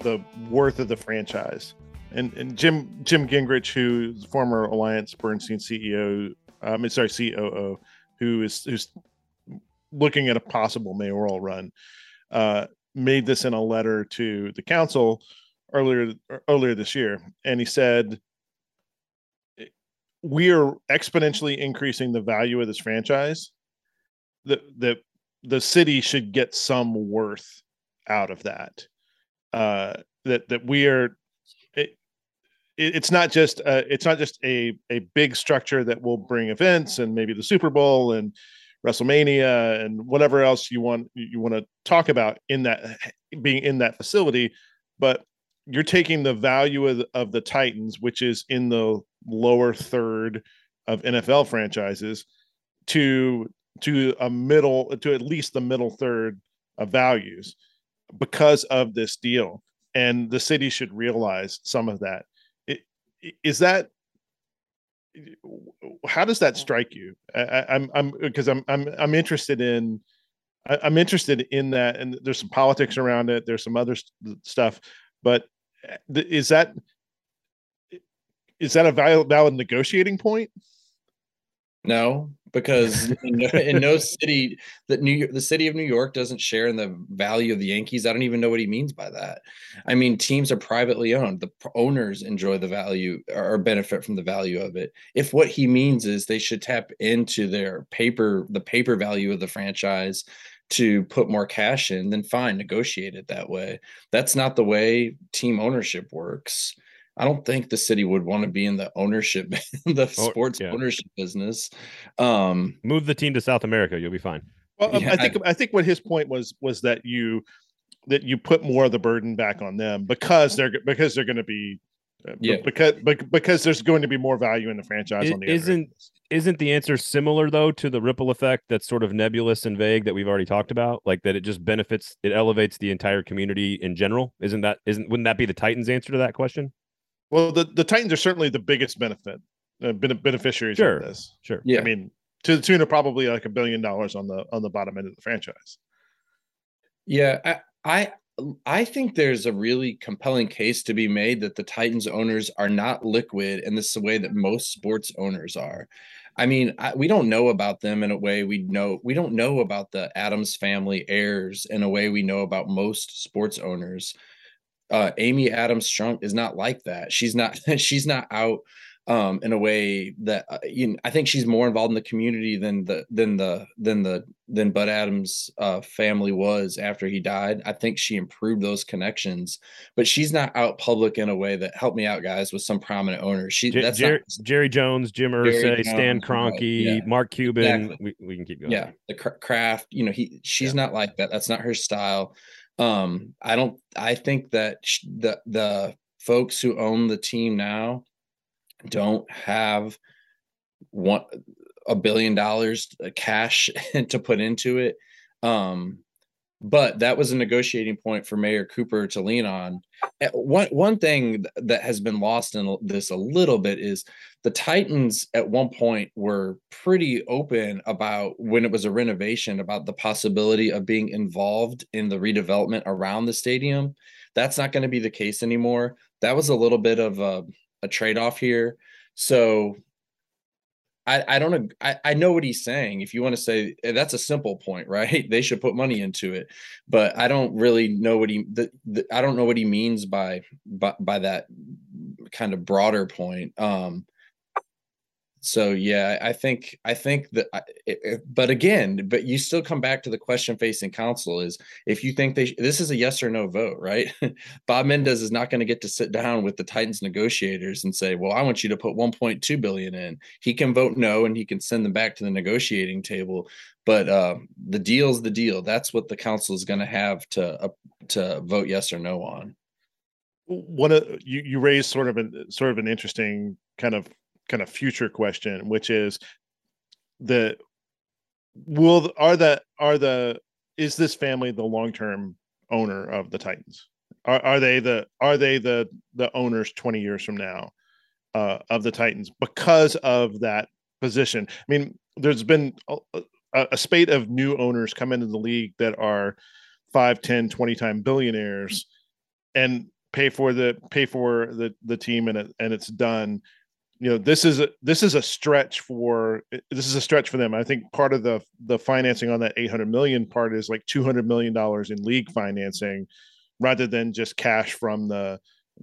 the worth of the franchise, and and Jim Jim Gingrich, who's former Alliance Bernstein CEO, um, sorry COO, who is who's looking at a possible mayoral run, uh, made this in a letter to the council earlier earlier this year, and he said, "We are exponentially increasing the value of this franchise. That that the city should get some worth out of that. Uh, that that we are." It, it- it's not just uh, it's not just a a big structure that will bring events and maybe the Super Bowl and WrestleMania and whatever else you want you want to talk about in that being in that facility, but you're taking the value of of the Titans, which is in the lower third of NFL franchises, to to a middle to at least the middle third of values because of this deal, and the city should realize some of that. Is that how does that strike you? I, I- I'm I'm because I'm I'm I'm interested in I, I'm interested in that, and there's some politics around it. There's some other st- stuff, but eh, th- is that is that a valid, valid negotiating point? No, because in no, in no city that New York, the city of New York doesn't share in the value of the Yankees. I don't even know what he means by that. I mean, teams are privately owned. The owners enjoy the value or benefit from the value of it. If what he means is they should tap into their paper, the paper value of the franchise to put more cash in, then fine, negotiate it that way. That's not the way team ownership works. I don't think the city would want to be in the ownership, the Oh, sports yeah. ownership business. Um, Move the team to South America. You'll be fine. Well, um, Yeah, I think I think what his point was was that you that you put more of the burden back on them because they're because they're going to be uh, Yeah. because because there's going to be more value in the franchise It on the other end. isn't- Isn't the answer similar though to the ripple effect that's sort of nebulous and vague that we've already talked about? Like that it just benefits, it elevates the entire community in general. Isn't that isn't wouldn't that be the Titans' answer to that question? Well, the, the Titans are certainly the biggest benefit uh, bene- beneficiaries Sure. of this. Sure. yeah, I mean, to the tune of probably like a billion dollars on the on the bottom end of the franchise. Yeah, I, I I think there's a really compelling case to be made that the Titans owners are not liquid in this is the way that most sports owners are. I mean, I, we don't know about them in a way we know we don't know about the Adams family heirs in a way we know about most sports owners. Uh, Amy Adams Strunk is not like that. She's not she's not out um, in a way that uh, you know, I think she's more involved in the community than the than the than the than Bud Adams' uh, family was after he died. I think she improved those connections, but she's not out public in a way that helped me out, guys, with some prominent owners. She that's Jerry, not, Jerry Jones, Jim Irsay, Stan Kroenke, right, yeah. Mark Cuban. Exactly. We, we can keep going. yeah the Kraft you know he she's not like that that's not her style um i don't i think that sh- the the folks who own the team now don't have one a billion dollars uh, cash to put into it. Um but that was a negotiating point for mayor cooper to lean on. Uh, one one thing that has been lost in this a little bit is the titans at one point were pretty open about when it was a renovation about the possibility of being involved in the redevelopment around the stadium. That's not going to be the case anymore. That was a little bit of a, a trade-off here. So I, I don't I, I know what he's saying. If you want to say eh, that's a simple point, right? They should put money into it, but I don't really know what he the, the, I don't know what he means by by by that kind of broader point. Um, so yeah, I think I think that, it- it- but again, but you still come back to the question facing council is if you think they sh- this is a yes or no vote, right? Bob Mendes is not going to get to sit down with the Titans negotiators and say, "Well, I want you to put 1.2 billion in." He can vote no, and he can send them back to the negotiating table. But uh, the deal's the deal. That's what the council is going to have to uh, to vote yes or no on. one of you you raised sort of an sort of an interesting kind of kind of future question which is the will are the are the is this family the long-term owner of the titans? Are, are they the are they the the owners 20 years from now uh of the titans because of that position? I mean there's been a, a, a spate of new owners come into the league that are 5 10 20 time billionaires and pay for the pay for the the team and it and it's done you know this is a this is a stretch for this is a stretch for them. I think part of the the financing on that 800 million part is like 200 million dollars in league financing rather than just cash from the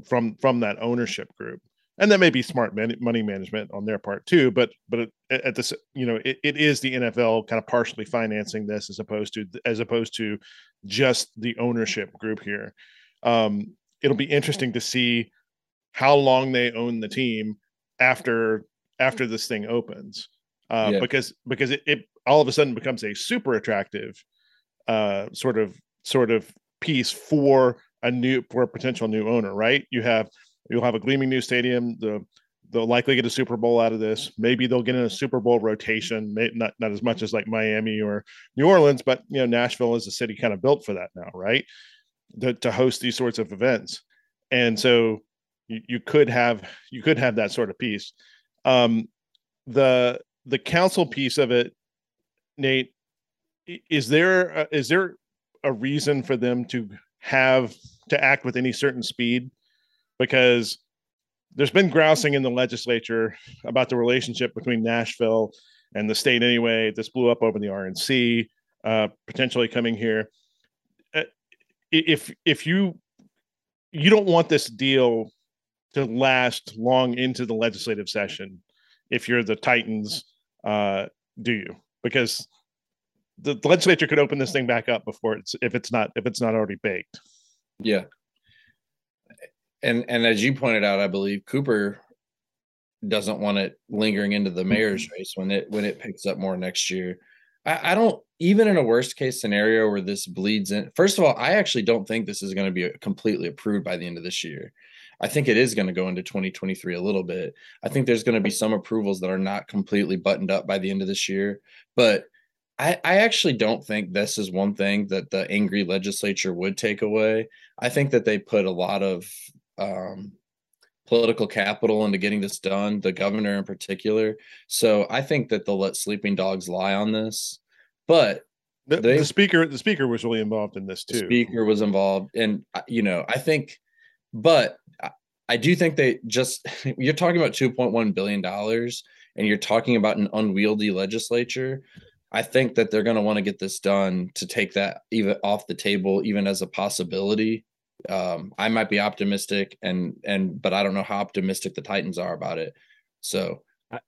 from from that ownership group. And that may be smart money management on their part too but but at this you know it, it is the nfl kind of partially financing this as opposed to as opposed to just the ownership group here. Um it'll be interesting to see how long they own the team after after this thing opens. Uh, Yeah. because because it, it all of a sudden becomes a super attractive uh, sort of sort of piece for a new for a potential new owner right? You have you'll have a gleaming new stadium. The they'll likely get a super bowl out of this. Maybe they'll get in a super bowl rotation. May, not not as much as like miami or new orleans but you know nashville is a city kind of built for that now right? To, to host these sorts of events. And so you, could have you could have that sort of piece. Um the the council piece of it nate is there a, is there a reason for them to have to act with any certain speed? Because there's been grousing in the legislature about the relationship between nashville and the state anyway. This blew up over the rnc uh, potentially coming here. Uh, if if you you don't want this deal to last long into the legislative session if you're the titans uh do you because the, the legislature could open this thing back up before it's if it's not if it's not already baked Yeah. And and as you pointed out, I believe Cooper doesn't want it lingering into the mayor's race when it when it picks up more next year. I, I don't even in a worst case scenario where this bleeds in. First of all, I actually don't think this is going to be completely approved by the end of this year. I think it is going to go into 2023 a little bit. I think there's going to be some approvals that are not completely buttoned up by the end of this year, but I, I actually don't think this is one thing that the angry legislature would take away. I think that they put a lot of um, political capital into getting this done, the governor in particular. So I think that they'll let sleeping dogs lie on this. But The, They- the speaker, the speaker was really involved in this the too. speaker was involved and uh, you know i think but I- do think they just you're talking about 2.1 billion dollars and you're talking about an unwieldy legislature i think that they're going to want to get this done to take that even off the table even as a possibility. Um i might be optimistic and and but i don't know how optimistic the titans are about it. So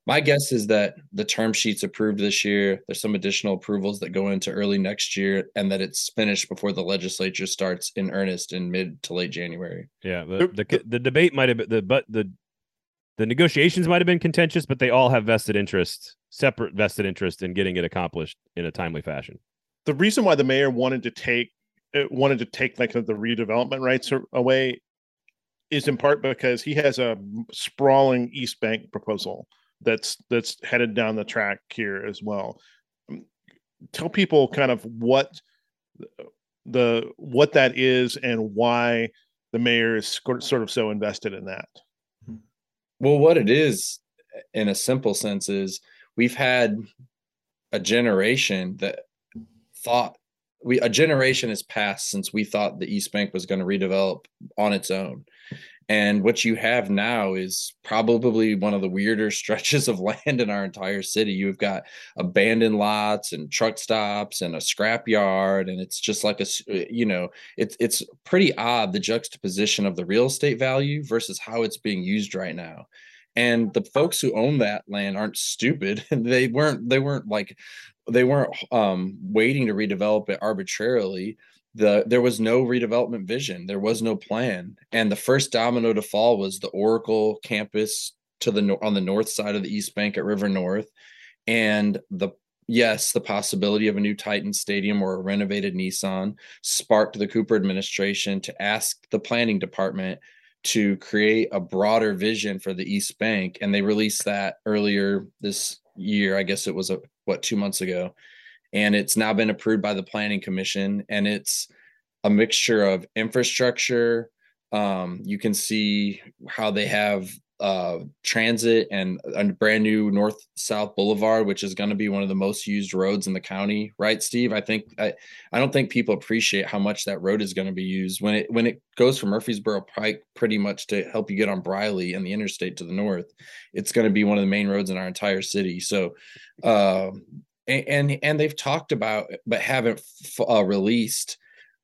my guess is that the term sheet's approved this year. There's some additional approvals that go into early next year, and that it's finished before the legislature starts in earnest in mid to late January. Yeah, the The- the, the debate might have been the but the the negotiations might have been contentious, but they all have vested interest, separate vested interest in getting it accomplished in a timely fashion. the reason why the mayor wanted to take uh, wanted to take like the redevelopment rights away is in part because he has a sprawling East Bank proposal that's that's headed down the track here as well. Tell people kind of what the what that is and why the mayor is sort of so invested in that. Well, what it is, in a simple sense, is we've had a generation that thought we a generation has passed since we thought the East Bank was going to redevelop on its own. And what you have now is probably one of the weirder stretches of land in our entire city. You've got abandoned lots and truck stops and a scrap yard, and it's just like a uh, you know it's it's pretty odd the juxtaposition of the real estate value versus how it's being used right now. And the folks who own that land aren't stupid. They weren't they weren't like they weren't um waiting to redevelop it arbitrarily the there was no redevelopment vision there was no plan and the first domino to fall was the oracle campus to the on the north side of the east bank at river north and the yes the possibility of a new titan stadium or a renovated nissan sparked the cooper administration to ask the planning department to create a broader vision for the East Bank. And they released that earlier this year. I guess it was a, what, two months ago. And it's now been approved by the Planning Commission. And it's a mixture of infrastructure. Um, you can see how they have uh, transit and a brand new north south boulevard, which is going to be one of the most used roads in the county, right, Steve? I think I, I don't think people appreciate how much that road is going to be used when it when it goes from Murfreesboro Pike pretty much to help you get on Briley and the interstate to the north. It's going to be one of the main roads in our entire city. So, uh, and, and they've talked about but haven't uh, released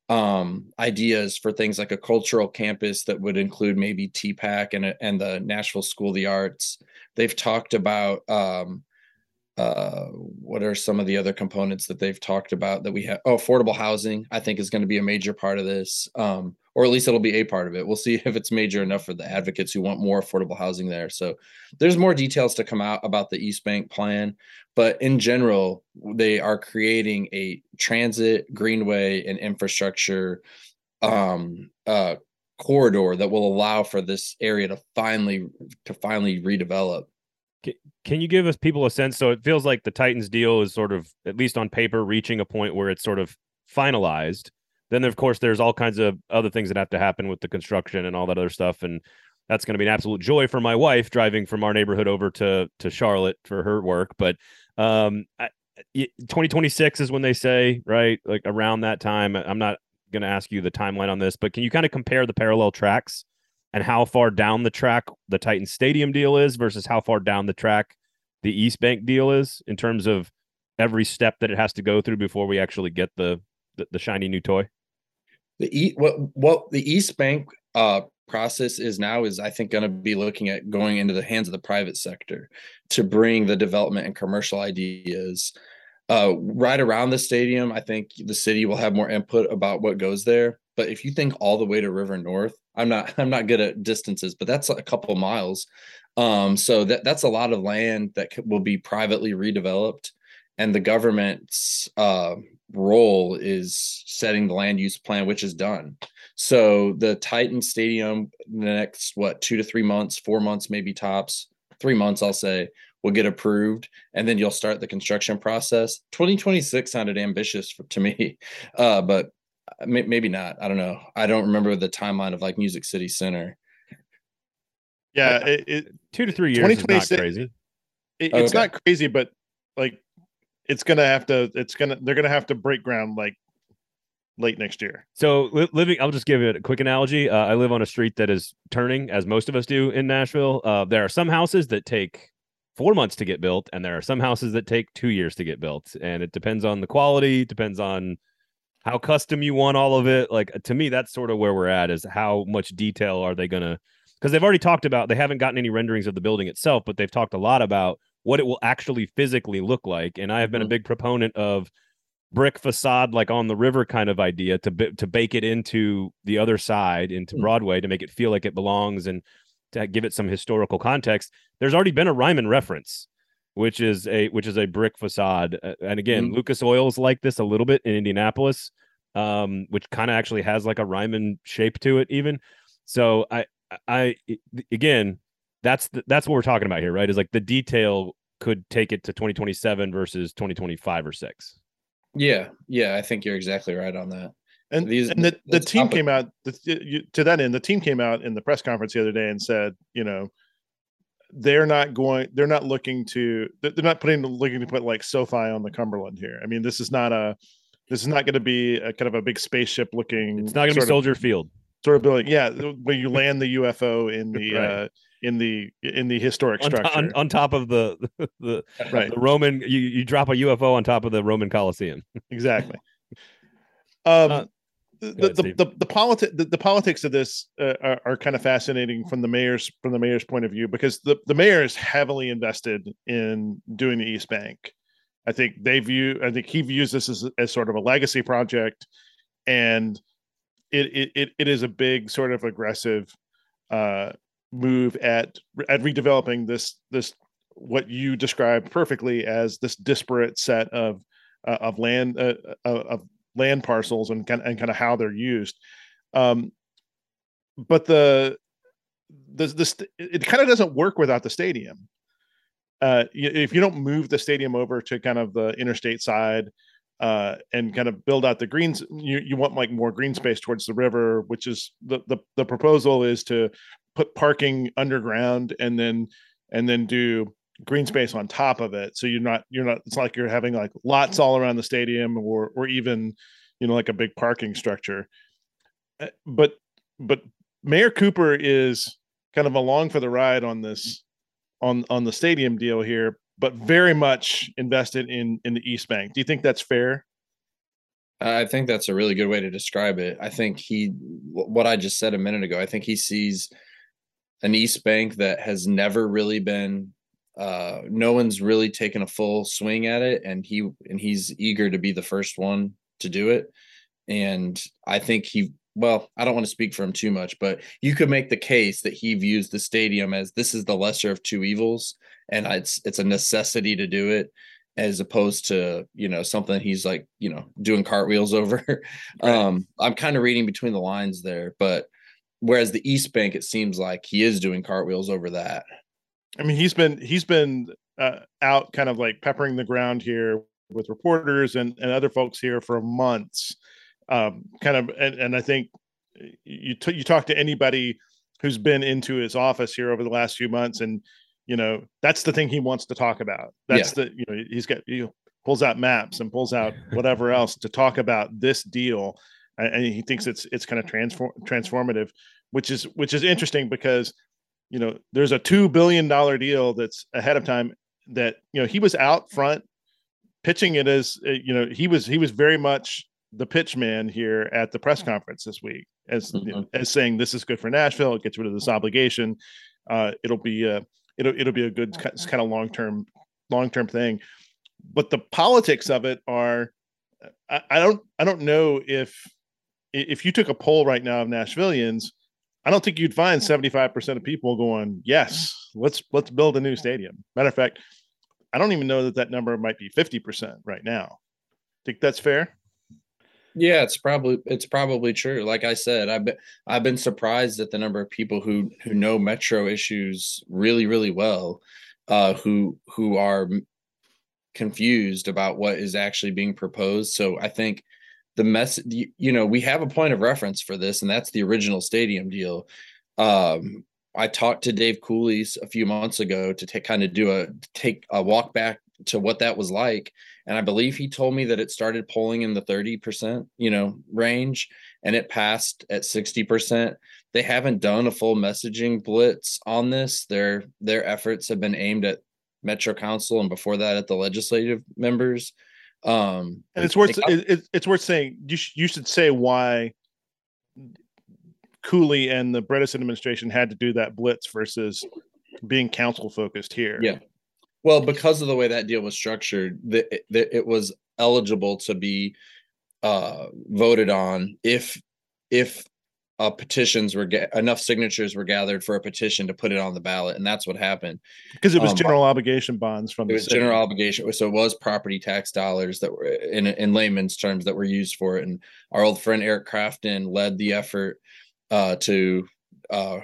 um ideas for things like a cultural campus that would include maybe TPAC and and the Nashville School of the Arts. They've talked about um uh what are some of the other components that they've talked about that we have oh affordable housing i think is going to be a major part of this um or at least it'll be a part of it we'll see if it's major enough for the advocates who want more affordable housing there so there's more details to come out about the east bank plan but in general they are creating a transit greenway and infrastructure um uh corridor that will allow for this area to finally to finally redevelop Can you give us people a sense? So it feels like the Titans deal is sort of, at least on paper, reaching a point where it's sort of finalized. Then, of course, there's all kinds of other things that have to happen with the construction and all that other stuff. And that's going to be an absolute joy for my wife driving from our neighborhood over to to Charlotte for her work. But um, I, y- 2026 is when they say, right? Like around that time. I'm not going to ask you the timeline on this, but can you kind of compare the parallel tracks and how far down the track the Titan Stadium deal is versus how far down the track the East Bank deal is in terms of every step that it has to go through before we actually get the the, the shiny new toy. The e what what the East Bank uh process is now is I think going to be looking at going into the hands of the private sector to bring the development and commercial ideas uh right around the stadium. I think the city will have more input about what goes there. But if you think all the way to River North I'm not I'm not good at distances but that's a couple miles. Um so that that's a lot of land that will be privately redeveloped. And the government's uh role is setting the land use plan which is done so the Titan Stadium, in the next what two to three months, four months maybe tops, three months I'll say, will get approved, and then you'll start the construction process. 2026 sounded ambitious for, to me, uh, but may, maybe not. I don't know. I don't remember the timeline of like Music City Center. Yeah, it, it, two to three years is not 2026 crazy. it- it's Okay. not crazy, but like it's gonna have to. It's gonna. They're gonna have to break ground like late next year. So li- living, I'll just give it a quick analogy. Uh, I live on a street that is turning, as most of us do in Nashville. Uh, there are some houses that take four months to get built, and there are some houses that take two years to get built. And it depends on the quality, depends on how custom you want all of it. Like to me, that's sort of where we're at. Is how much detail are they gonna? Because they've already talked about they haven't gotten any renderings of the building itself, but they've talked a lot about what it will actually physically look like. And I have been a Mhm. big proponent of brick facade like on the river kind of idea to ba- to bake it into the other side into Hmm. Broadway to make it feel like it belongs and to give it some historical context. There's already been a Ryman reference, which is a which is a brick facade, Uh, and again, Lucas Oil's like this a little bit in Indianapolis, um, which kind of actually has like a Ryman shape to it even. So I I- again, that's the, that's what we're talking about here, right? Is like the detail could take it to 2027 versus 2025 or six. Yeah, yeah, I think you're exactly right on that. And, These- and the, the team came out the, to that end. The team came out in the press conference the other day and said, you know, they're not going. They're not looking to. They're not putting looking to put like SoFi on the Cumberland here. I mean, this is not a. This is not going to be a kind of a big spaceship looking. It's not going to be sort of- Soldier Field. sort of building. Yeah, where you land the UFO in the Right. uh, in the in the historic on, structure. on, on top of the the, Right. the Roman. You you drop a UFO on top of the Roman Coliseum. exactly. Um, Uh, the, ahead, the, the, the, politi- the, the politics of this uh, are, are kind of fascinating from the mayor's from the mayor's point of view because the, the mayor is heavily invested in doing the East Bank. I think they view I think he views this as, as sort of a legacy project, and it it it, it is a big sort of aggressive uh, move at at redeveloping this this what you described perfectly as this disparate set of uh, of land uh, uh, of land parcels and kind and kind of how they're used. Um, but the the this it kind of doesn't work without the stadium. Uh, if you don't move the stadium over to kind of the interstate side uh, and kind of build out the greens, you you want like more green space towards the river, which is the the the proposal is to put parking underground and then and then do green space on top of it. So you're not you're not it's like you're having like lots all around the stadium or or even you know like a big parking structure. Uh, but but mayor cooper is kind of along for the ride on this on on the stadium deal here but very much invested in in the east bank. Do you think that's fair? I think that's a really good way to describe it. I think he, what I just said a minute ago, I think he sees an East Bank that has never really been, uh, no one's really taken a full swing at it, and he and he's eager to be the first one to do it. And I think he, well, I don't want to speak for him too much, but you could make the case that he views the stadium as this is the lesser of two evils, and it's it's a necessity to do it as opposed to you know something he's like you know doing cartwheels over Right. um i'm kind of reading between the lines there but whereas the east bank it seems like he is doing cartwheels over that I mean, he's been he's been uh, out kind of like peppering the ground here with reporters and, and other folks here for months. Um, kind of, and, and I think you t- you talk to anybody who's been into his office here over the last few months, and you know that's the thing he wants to talk about. That's the you know he's got he pulls out maps and pulls out whatever else to talk about this deal, and, and he thinks it's it's kind of transform transformative, which is which is interesting because you know there's a two billion dollar deal that's ahead of time that you know he was out front pitching it as uh, you know he was he was very much the pitch man here at the press conference this week as you know, as saying this is good for Nashville. It gets rid of this obligation. Uh it'll be uh it'll it'll be a good kind of long term long term thing. But the politics of it are I, I don't I don't know if if you took a poll right now of Nashvillians I don't think you'd find 75% of people going, yes, let's let's build a new stadium. Matter of fact, I don't even know that that number might be 50% right now. Think that's fair? yeah it's probably it's probably true like i said i've been i've been surprised at the number of people who who know metro issues really really well uh who who are confused about what is actually being proposed so i think the mess you, you know we have a point of reference for this and that's the original stadium deal um I talked to Dave Cooley's a few months ago to take kind of do a take a walk back to what that was like. And I believe he told me that it started polling in the 30%, you know, range and it passed at 60%. They haven't done a full messaging blitz on this. Their their efforts have been aimed at Metro Council and before that at the legislative members. Um, and it's worth it, it's worth saying you sh- you should say why Cooley and the Bredesen administration had to do that blitz versus being council focused here. Yeah. Well, because of the way that deal was structured, that it, it, was eligible to be uh, voted on if if uh, petitions were ga- enough signatures were gathered for a petition to put it on the ballot, and that's what happened. Because it was um, general obligation bonds from it was city. general obligation, so it was property tax dollars that were in in layman's terms that were used for it. And our old friend Eric Crafton led the effort uh, to uh,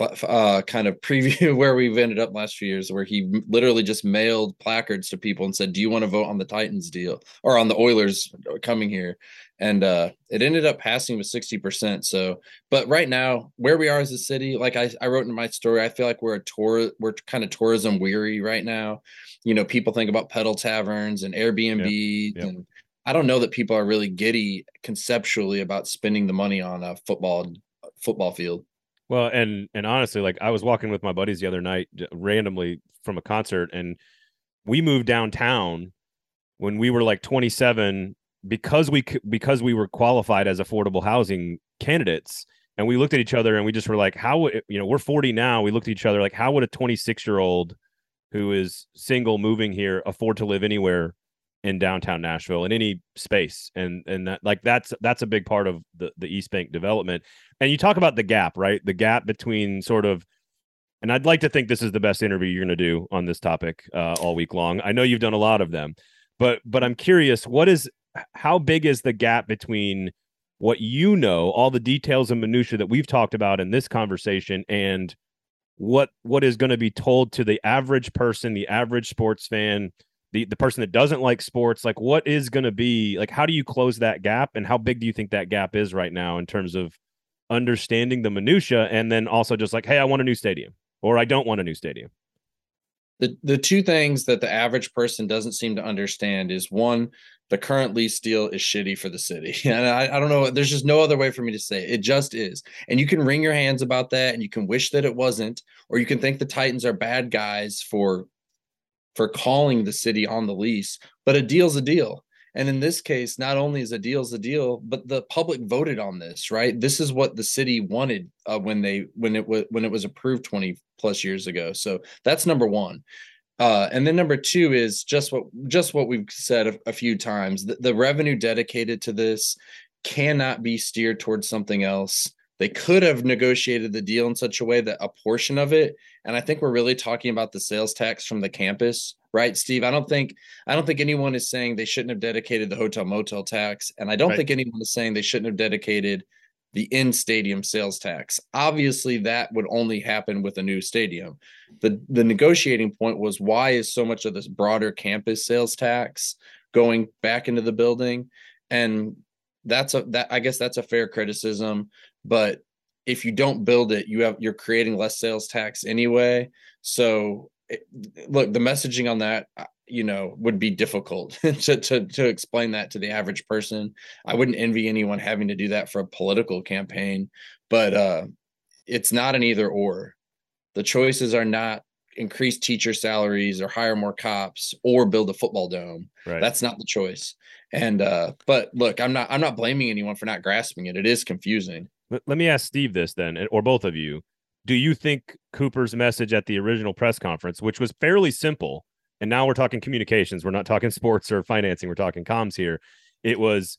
uh, kind of preview where we've ended up last few years, where he literally just mailed placards to people and said, "Do you want to vote on the Titans deal or on the Oilers coming here?" And uh, it ended up passing with sixty percent. So, but right now, where we are as a city, like I, I wrote in my story, I feel like we're a tour, we're kind of tourism weary right now. You know, people think about pedal taverns and Airbnb yep, yep. and I don't know that people are really giddy conceptually about spending the money on a football football field. Well, and and honestly, like I was walking with my buddies the other night randomly from a concert, and we moved downtown when we were like 27 because we because we were qualified as affordable housing candidates, and we looked at each other and we just were like, how would you know we're 40 now? We looked at each other like, how would a 26 year old who is single moving here afford to live anywhere in downtown Nashville in any space. And and that like that's that's a big part of the the East Bank development. And you talk about the gap, right? The gap between sort of and I'd like to think this is the best interview you're going to do on this topic uh, all week long. I know you've done a lot of them, but but I'm curious, what is how big is the gap between what you know, all the details and minutia that we've talked about in this conversation, and what what is going to be told to the average person, the average sports fan, the the person that doesn't like sports like what is going to be like how do you close that gap and how big do you think that gap is right now in terms of understanding the minutia and then also just like hey I want a new stadium or I don't want a new stadium? The the two things that the average person doesn't seem to understand is one the current lease deal is shitty for the city. And I, I don't know there's just no other way for me to say it. it just is. And you can wring your hands about that and you can wish that it wasn't or you can think the titans are bad guys for for calling the city on the lease, but a deal's a deal. And in this case, not only is a deal's a deal, but the public voted on this, right? This is what the city wanted uh, when they when it was when it was approved 20 plus years ago. So that's number one. Uh, and then number two is just what just what we've said a, a few times. The, the revenue dedicated to this cannot be steered towards something else. They could have negotiated the deal in such a way that a portion of it, and I think we're really talking about the sales tax from the campus, right, Steve? I don't think I don't think anyone is saying they shouldn't have dedicated the hotel motel tax, and I don't right. think anyone is saying they shouldn't have dedicated the in stadium sales tax. Obviously, that would only happen with a new stadium. The the negotiating point was why is so much of this broader campus sales tax going back into the building? And that's a that I guess that's a fair criticism but if you don't build it you have you're creating less sales tax anyway. So it, look the messaging on that uh, you know would be difficult to, to to explain that to the average person. I wouldn't envy anyone having to do that for a political campaign but uh it's not an either or. The choices are not increase teacher salaries or hire more cops or build a football dome. Right. that's not the choice. And uh but look i'm not i'm not blaming anyone for not grasping it. It is confusing let, let me ask Steve this then, or both of you. Do you think Cooper's message at the original press conference, which was fairly simple, and now we're talking communications, we're not talking sports or financing, we're talking comms here. It was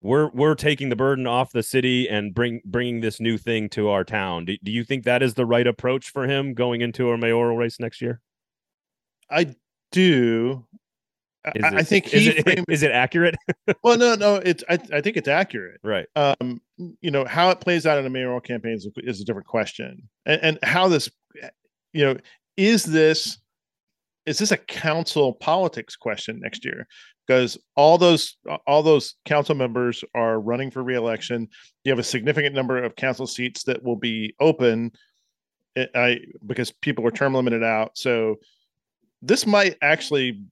we're we're taking the burden off the city and bring bringing this new thing to our town. Do, do you think that is the right approach for him going into a mayoral race next year? I do. Is I, it, I think he is it, framed, is it accurate? well, no, no, it's I, I think it's accurate. Right. Um, you know how it plays out in a mayoral campaign is, is a different question, and, and how this, you know, is this is this a council politics question next year? Because all those all those council members are running for reelection. You have a significant number of council seats that will be open I because people are term limited out. So this might actually,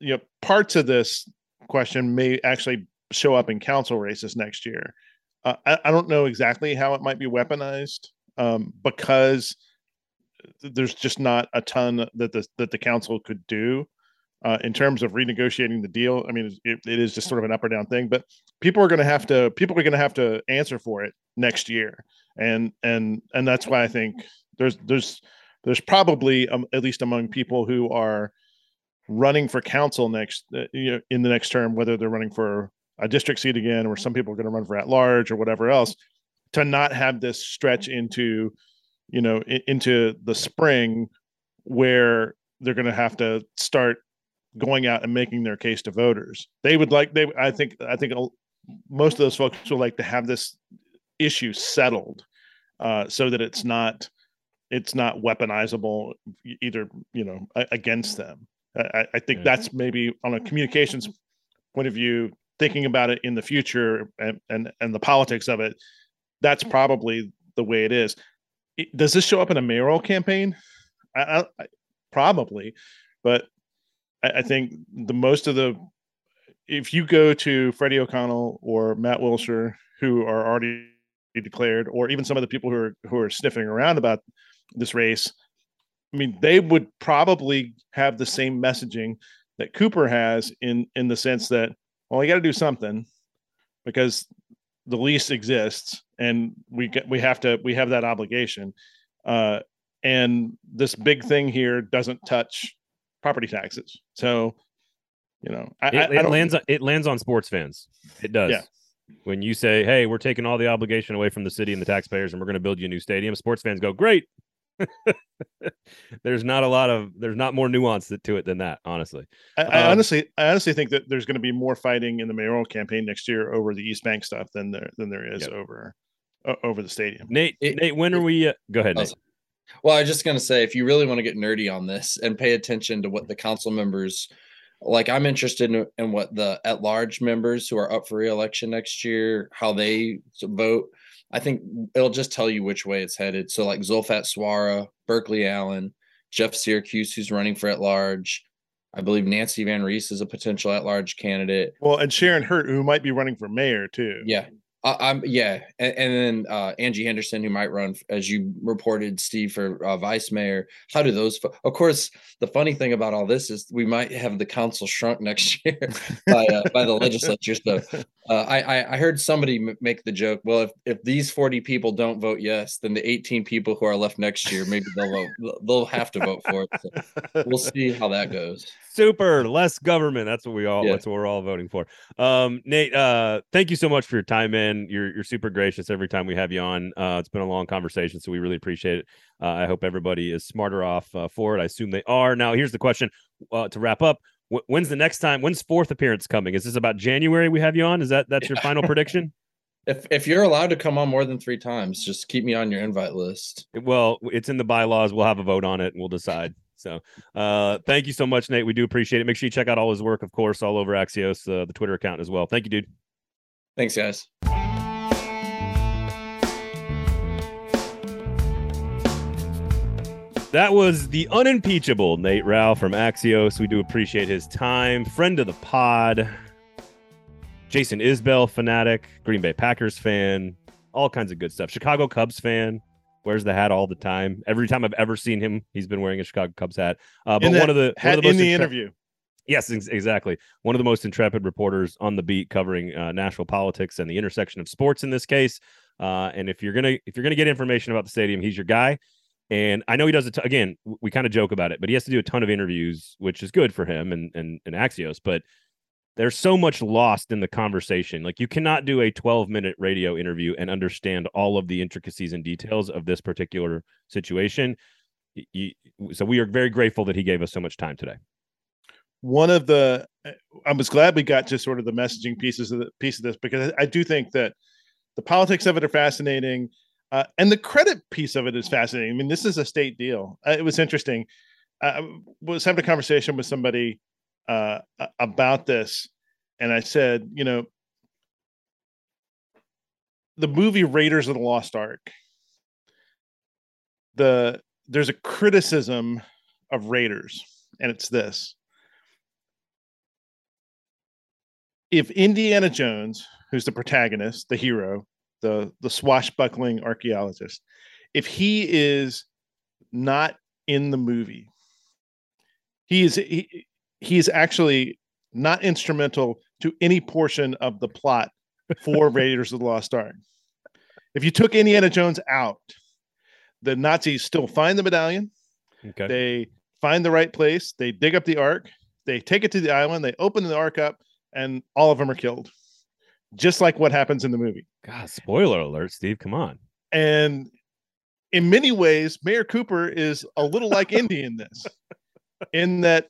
you know, parts of this question may actually show up in council races next year. Uh, I, I, don't know exactly how it might be weaponized um, because there's just not a ton that the that the council could do uh, in terms of renegotiating the deal. I mean, it, it is just sort of an up or down thing, but people are going to have to people are going to have to answer for it next year, and and and that's why I think there's there's there's probably um, at least among people who are running for council next uh, you know in the next term, whether they're running for a district seat again, or some people are going to run for at large or whatever else, to not have this stretch into you know into the spring where they're going to have to start going out and making their case to voters. They would like they I think I think most of those folks would like to have this issue settled uh, so that it's not it's not weaponizable either you know against them. I, I think yeah. that's maybe on a communications point of view, thinking about it in the future and and and the politics of it. That's probably the way it is. Does this show up in a mayoral campaign? I, I, probably, but I, I think the most of the if you go to Freddie O'Connell or Matt Wilshire, who are already declared, or even some of the people who are who are sniffing around about this race, I mean, they would probably have the same messaging that Cooper has in in the sense that, well, you got to do something because the lease exists, and we get we have to we have that obligation, uh, and this big thing here doesn't touch property taxes. So, you know, I, it, it lands it lands on sports fans. It does. Yeah. When you say, "Hey, we're taking all the obligation away from the city and the taxpayers, and we're going to build you a new stadium," sports fans go, "Great." there's not a lot of there's not more nuance to it than that honestly I, I um, honestly i honestly think that there's going to be more fighting in the mayoral campaign next year over the east bank stuff than there than there is yep. over uh, over the stadium nate it, nate when are we uh, go ahead nate. Well, I was just going to say, if you really want to get nerdy on this and pay attention to what the council members, like I'm interested in, in what the at large members who are up for reelection next year, how they vote. I think it'll just tell you which way it's headed. So, like Zulfat Suara, Burkley Allen, Jeff Syracuse, who's running for at large. I believe Nancy VanReece is a potential at large candidate. Well, and Sharon Hurt, who might be running for mayor too. Yeah. I, am yeah, and, and then uh, Angie Henderson, who might run as you reported, Steve for uh, vice mayor. How do those? Of course, the funny thing about all this is we might have the council shrunk next year by uh, by the legislature. So uh, I I heard somebody make the joke. Well, if if these 40 people don't vote yes, then the 18 people who are left next year maybe they'll vote. They'll have to vote for it. So we'll see how that goes super less government. That's what we all yeah. that's what we're all voting for. Um nate uh thank you so much for your time man. You're you're super gracious every time we have you on. Uh it's been a long conversation so we really appreciate it. Uh, i hope everybody is smarter off uh, for it. I assume they are. Now here's the question uh, to wrap up. When's the next time when's fourth appearance coming? Is this about january we have you on? Is that that's your final prediction? If if you're allowed to come on more than three times just keep me on your invite list. Well it's in the bylaws. We'll have a vote on it and we'll decide so uh, thank you so much, Nate. We do appreciate it. Make sure you check out all his work, of course, all over Axios, uh, the Twitter account as well. Thank you, dude. Thanks, guys. That was the unimpeachable Nate Rau from Axios. We do appreciate his time. Friend of the pod, Jason Isbell fanatic, Green Bay Packers fan, all kinds of good stuff. Chicago Cubs fan wears the hat all the time. Every time I've ever seen him, he's been wearing a Chicago Cubs hat. Uh, but one of the one of the in the intre- interview. Yes, ex- exactly. One of the most intrepid reporters on the beat covering uh, national politics and the intersection of sports in this case. Uh, and if you're gonna if you're gonna get information about the stadium, he's your guy. And I know he does it again. We kind of joke about it, but he has to do a ton of interviews, which is good for him and and, and Axios. But there's so much lost in the conversation. Like you cannot do a 12 minute radio interview and understand all of the intricacies and details of this particular situation. so we are very grateful that he gave us so much time today. One of the, I was glad we got to sort of the messaging pieces of the piece of this because I do think that the politics of it are fascinating, uh, and the credit piece of it is fascinating. I mean, this is a state deal. Uh, it was interesting. I was having a conversation with somebody uh, about this, and I said, you know, the movie Raiders of the Lost Ark. The there's a criticism of Raiders, and it's this. If Indiana Jones, who's the protagonist, the hero, the the swashbuckling archaeologist, if he is not in the movie, he is he is actually not instrumental to any portion of the plot for Raiders of the Lost Ark. If you took Indiana Jones out, the Nazis still find the medallion. Okay. They find the right place. They dig up the ark. They take it to the island. They open the ark up, and all of them are killed, just like what happens in the movie. God, spoiler alert, Steve. Come on. And in many ways, Mayor Cooper is a little like Indy in this, in that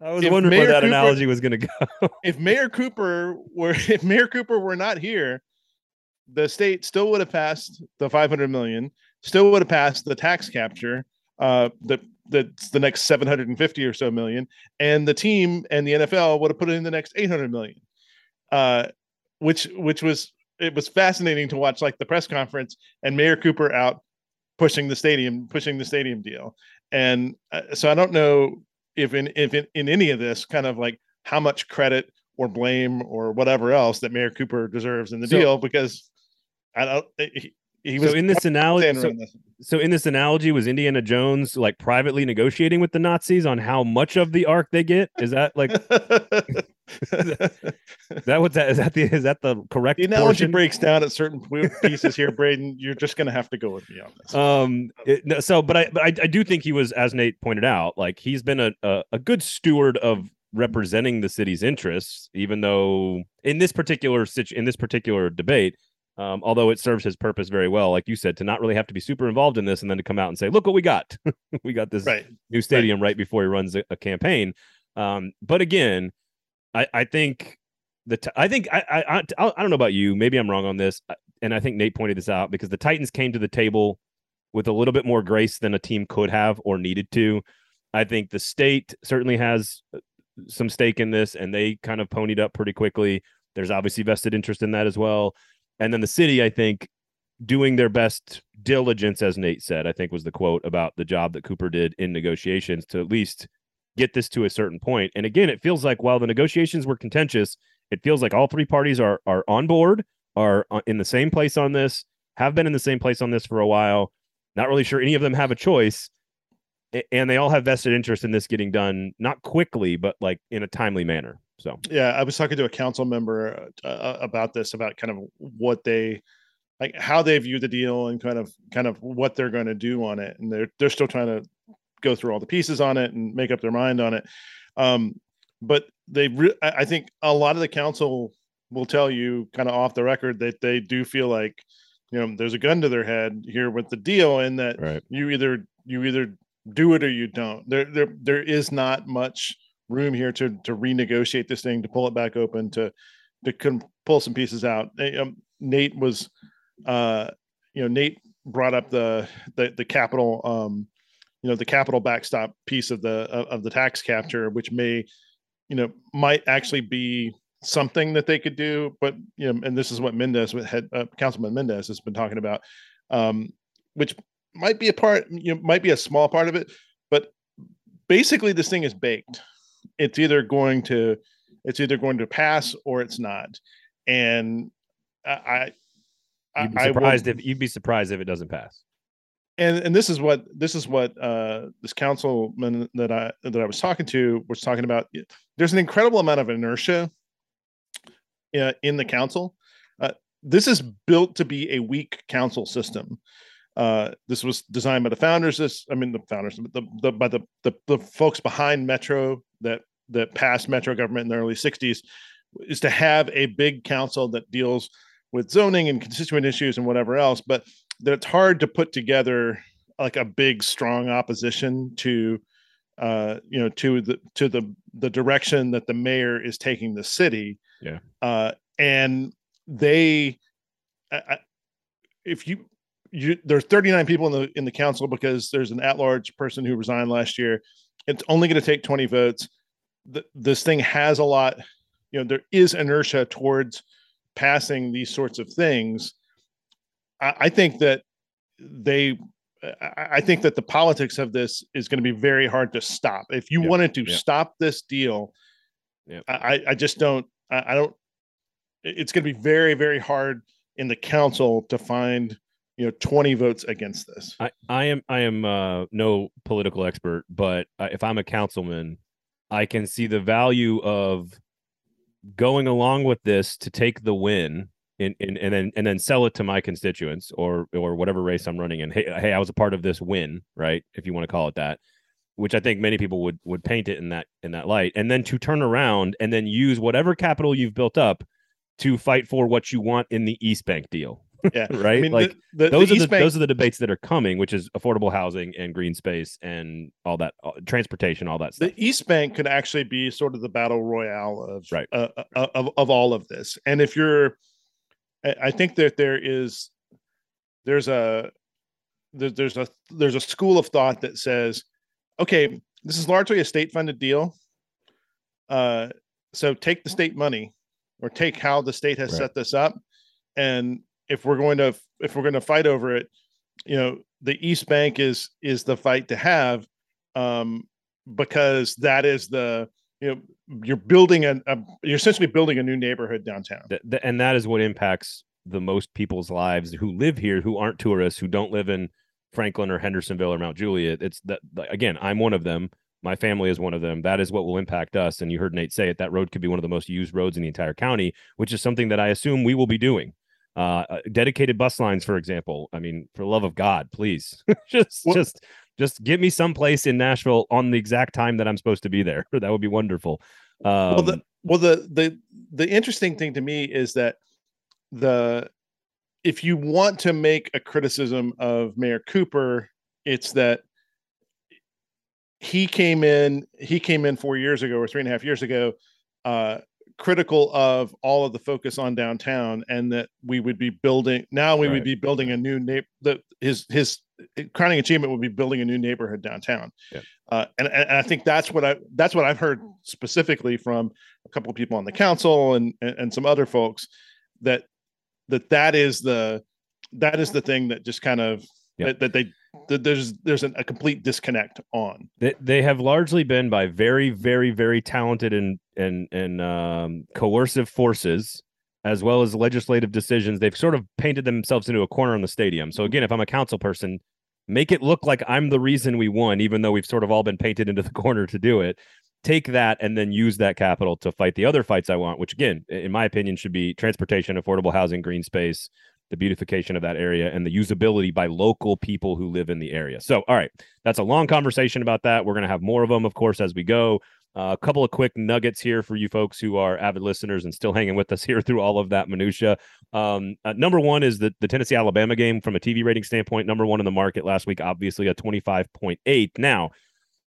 I was If wondering Mayor where that Cooper- analogy was going to go. if Mayor Cooper were if Mayor Cooper were not here, the state still would have passed the 500 million, still would have passed the tax capture, uh, the that's the next 750 or so million, and the team and the NFL would have put in the next 800 million. Uh, which which was it was fascinating to watch like the press conference and Mayor Cooper out pushing the stadium pushing the stadium deal. And uh, so I don't know if in if in, in any of this kind of like how much credit or blame or whatever else that Mayor Cooper deserves in the So- deal because I don't eh, he, was so in this analogy, so, this. so in this analogy, was Indiana Jones like privately negotiating with the Nazis on how much of the ark they get? Is that like is that what that is that the is that the correct the analogy portion? breaks down at certain pieces here, Braden. You're just gonna have to go with me on this. um it- no, so but i but I, I do think he was as nate pointed out like he's been a, a a good steward of representing the city's interests even though in this particular situ- in this particular debate um although it serves his purpose very well like you said to not really have to be super involved in this and then to come out and say look what we got we got this right. new stadium right, before he runs a, a campaign. Um, but again, I, I think the t- I think I, I I I don't know about you. Maybe I'm wrong on this, uh, and I think Nate pointed this out because the Titans came to the table with a little bit more grace than a team could have or needed to. I think the state certainly has uh, some stake in this, and they kind of ponied up pretty quickly. There's obviously vested interest in that as well, and then the city, I think, doing their best diligence, as Nate said, I think was the quote about the job that Cooper did in negotiations to at least get this to a certain point. And again, it feels like while the negotiations were contentious, it feels like all three parties are are on board, are uh, in the same place on this, have been in the same place on this for a while. Not really sure any of them have a choice, and they all have vested interest in this getting done, not quickly, but like in a timely manner. So Yeah, I was talking to a council member uh, uh, about this, about kind of what they like, how they view the deal, and kind of kind of what they're going to do on it, and they're they're still trying to go through all the pieces on it and make up their mind on it. Um, but they, re- I I think a lot of the council will tell you, kind of off the record, that they do feel like, you know, there's a gun to their head here with the deal, and that right, you either you either do it or you don't. There there there is not much room here to to renegotiate this thing, to pull it back open, to to con- pull some pieces out. Um, Nate was, uh, you know, Nate brought up the the the capital, um, you know, the capital backstop piece of the of, of the tax capture, which may, you know, might actually be something that they could do. But you know, and this is what Mendes, had uh, Councilman Mendes, has been talking about, um, which might be a part, you know, might be a small part of it, but basically this thing is baked. It's either going to, it's either going to pass or it's not. And I, I, you'd be surprised if you'd be surprised if it doesn't pass. and and this is what this is what uh this councilman that i that i was talking to was talking about there's an incredible amount of inertia uh, in the council uh, this is built to be a weak council system uh this was designed by the founders this i mean the founders the, the by the, the the folks behind metro that that passed metro government in the early 60s is to have a big council that deals with zoning and constituent issues and whatever else but that it's hard to put together like a big strong opposition to uh you know to the to the the direction that the mayor is taking the city Yeah. uh and they I, I, if you you there's 39 people in the in the council because there's an at-large person who resigned last year it's only going to take 20 votes Th- this thing has a lot you know there is inertia towards passing these sorts of things I, I think that they I, I think that the politics of this is going to be very hard to stop. If you Yep, wanted to yep. stop this deal, Yep. I, I just don't. I, I don't. It's going to be very, very hard in the council to find you know 20 votes against this. I, I am I am uh, no political expert, but if I'm a councilman, I can see the value of going along with this to take the win in, in and then and then sell it to my constituents or or whatever race I'm running in. Hey, hey, I was a part of this win, right? If you want to call it that, which I think many people would would paint it in that in that light, and then to turn around and then use whatever capital you've built up to fight for what you want in the East Bank deal, Yeah, right? I mean, like the, the, those the are the Bank, those are the debates that are coming, which is affordable housing and green space and all that uh, transportation, all that stuff. the East Bank could actually be sort of the battle royale of Right. uh, uh, of of all of this. And if you're, I I think that there is, there's a, there, there's a there's a school of thought that says, okay, this is largely a state funded deal. Uh, so take the state money, or take how the state has Right. set this up, and if we're going to if we're going to fight over it, you know, the East Bank is is the fight to have. Um, because that is the you know you're building a, a you're essentially building a new neighborhood downtown. Th- th- and that is what impacts the most people's lives who live here, who aren't tourists, who don't live in Franklin or Hendersonville or Mount Juliet. It's that again, I'm one of them. My family is one of them. That is what will impact us. And you heard Nate say it. That road could be one of the most used roads in the entire county, which is something that I assume we will be doing. Uh, uh, dedicated bus lines, for example. I mean, for the love of God, please, just Well- just just get me some place in Nashville on the exact time that I'm supposed to be there. That would be wonderful. Um, well, the well the the the interesting thing to me is that the if you want to make a criticism of Mayor Cooper, it's that he came in he came in four years ago or three and a half years ago uh critical of all of the focus on downtown and that we would be building now we Right. would be building a new neighbor that his his crowning achievement would be building a new neighborhood downtown Yeah. uh, and, and i think that's what i that's what i've heard specifically from a couple of people on the council and and, and some other folks that that that is the that is the thing that just kind of Yeah. that, that they there's there's an, a complete disconnect on. They, they have largely been by very very very talented and and and um, coercive forces as well as legislative decisions. They've sort of painted themselves into a corner in the stadium. So again if i'm a council person make it look like i'm the reason we won even though we've sort of all been painted into the corner to do it. Take that and then use that capital to fight the other fights i want which again in my opinion should be transportation affordable housing green space the beautification of that area and the usability by local people who live in the area so all right that's a long conversation about that. We're going to have more of them, of course, as we go. Uh, a couple of quick nuggets here for you folks who are avid listeners and still hanging with us here through all of that minutia. Um, uh, number one is the, the Tennessee Alabama game from a TV rating standpoint. Number one in the market last week, obviously a 25.8. Now,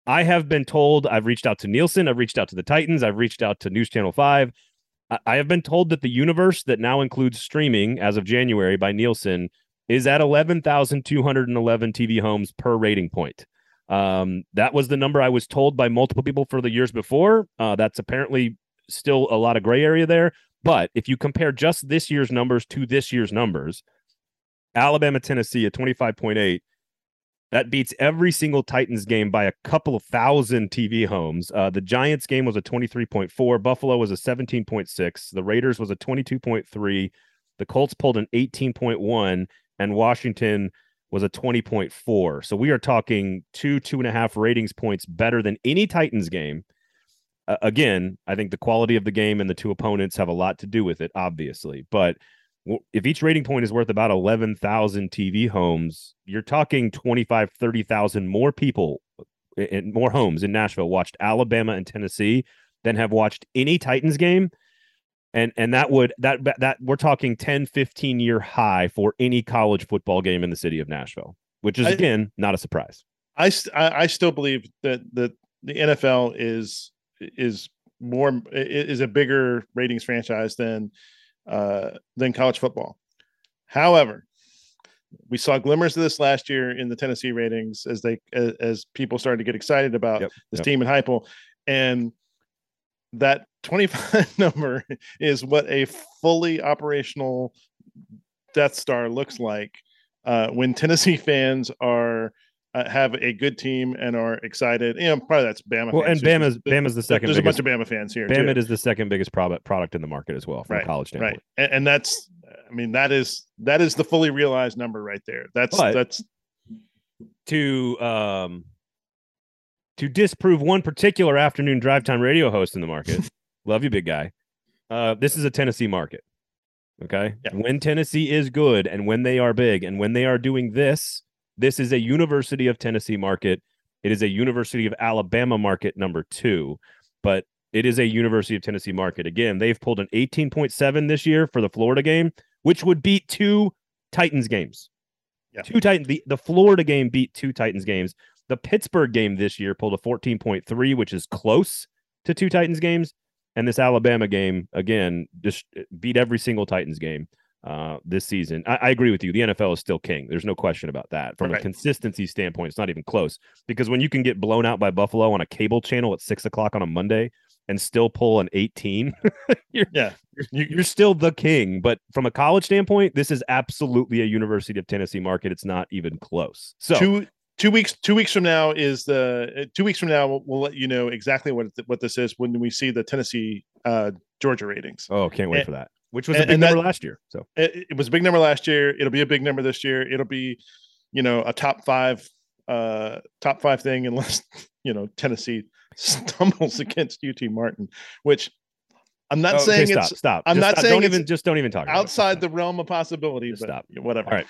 I have been told I've reached out to Nielsen, I've reached out to the Titans, I've reached out to News Channel 5. I, have been told that the universe that now includes streaming as of January by Nielsen is at 11,211 TV homes per rating point. Um, that was the number I was told by multiple people for the years before. Uh, that's apparently still a lot of gray area there. But if you compare just this year's numbers to this year's numbers, Alabama, Tennessee at 25.8, that beats every single Titans game by a couple of thousand TV homes. Uh, the Giants game was a 23.4, Buffalo was a 17.6, the Raiders was a 22.3, the Colts pulled an 18.1, and Washington was a 20.4. So we are talking two, two and a half ratings points better than any Titans game. Uh, again, I think the quality of the game and the two opponents have a lot to do with it, obviously. But if each rating point is worth about 11,000 TV homes, you're talking 25, 30,000 more people and more homes in Nashville watched Alabama and Tennessee than have watched any Titans game. And and that would that that we're talking 10 15 year high for any college football game in the city of Nashville which is I- again not a surprise. I, I I still believe that that the NFL is is more is a bigger ratings franchise than uh than college football. However, we saw glimmers of this last year in the Tennessee ratings as they as, as people started to get excited about Yep, this yep. team in Heupel and that 25 number is what a fully operational Death Star looks like uh, when Tennessee fans are uh, have a good team and are excited. You know, probably that's Bama. Well, and Bama's Bama's the second There's biggest. a bunch of Bama fans here. Bama too. is the second biggest product product in the market as well from Right, college standpoint. right, and, and that's, I mean, that is that is the fully realized number right there. That's But- that's To um to disprove one particular afternoon drive time radio host in the market. Love you, big guy. Uh, this is a Tennessee market. Okay. Yeah. When Tennessee is good and when they are big and when they are doing this, this is a University of Tennessee market. It is a University of Alabama market number two, but it is a University of Tennessee market. Again, they've pulled an 18.7 this year for the Florida game, which would beat two Titans games. Yeah. Two Titans. The, the Florida game beat two Titans games. The Pittsburgh game this year pulled a 14.3, which is close to two Titans games. And this Alabama game, again, just uh, beat every single Titans game uh, this season. I, I agree with you. The NFL is still king. There's no question about that. From a consistency standpoint, it's not even close because when you can get blown out by Buffalo on a cable channel at six o'clock on a Monday and still pull an 18, you're, yeah. you're, you're still the king. But from a college standpoint, this is absolutely a University of Tennessee market. It's not even close. So, two two weeks two weeks from now is the uh, two weeks from now we'll, we'll let you know exactly what what this is when we see the Tennessee uh, Georgia ratings. oh, can't wait and- for that, which was a big and number that- last year. So, It, it was a big number last year. It'll be a big number this year. It'll be, you know, a top five uh top five thing unless you know Tennessee stumbles against UT Martin, which I'm not Oh, okay, saying stop, it's stop. I'm Just not stop. saying don't even just don't even talk outside the realm of possibility. But stop. whatever. All right.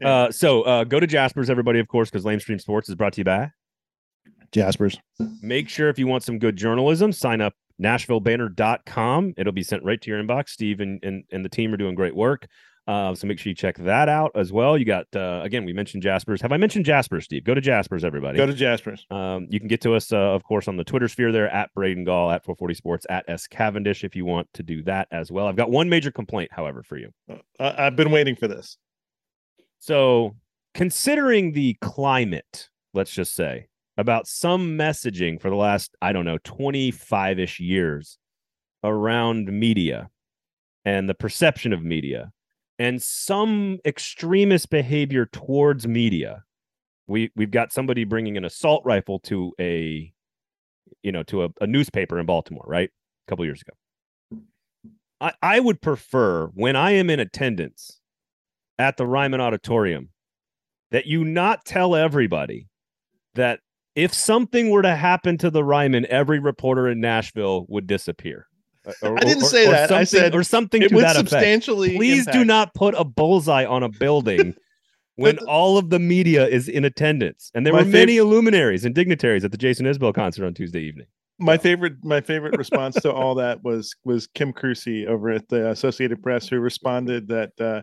Yeah. Uh, so uh, go to Jasper's, everybody, of course, because Lamestream Sports is brought to you by. Jaspers. Make sure if you want some good journalism, sign up NashvilleBanner.com. It'll be sent right to your inbox. Steve and, and, and the team are doing great work. Uh, so make sure you check that out as well. You got, uh, again, we mentioned Jasper's. Have I mentioned Jasper's, Steve? Go to Jasper's, everybody. Go to Jaspers. Um, you can get to us, uh, of course, on the Twitter sphere there at Braden Gall, at 440 Sports, at S Cavendish, if you want to do that as well. I've got one major complaint, however, for you. Uh, I've been waiting for this. So, considering the climate, let's just say, about some messaging for the last, I don't know, 25 ish years around media and the perception of media and some extremist behavior towards media. We, we've got somebody bringing an assault rifle to a, you know, to a, a newspaper in Baltimore, right? A couple years ago. I, I would prefer when I am in attendance at the Ryman Auditorium that you not tell everybody that if something were to happen to the Ryman, every reporter in Nashville would disappear. Or- I didn't or- say or that. I something- said or something to would that effect. substantially. Please do not put a bullseye on a building when the- all of the media is in attendance. And there were many luminaries and dignitaries at the Jason Isbell concert on Tuesday evening. My favorite, my favorite response to all that was was Kim Kruesi over at the Associated Press, who responded that uh,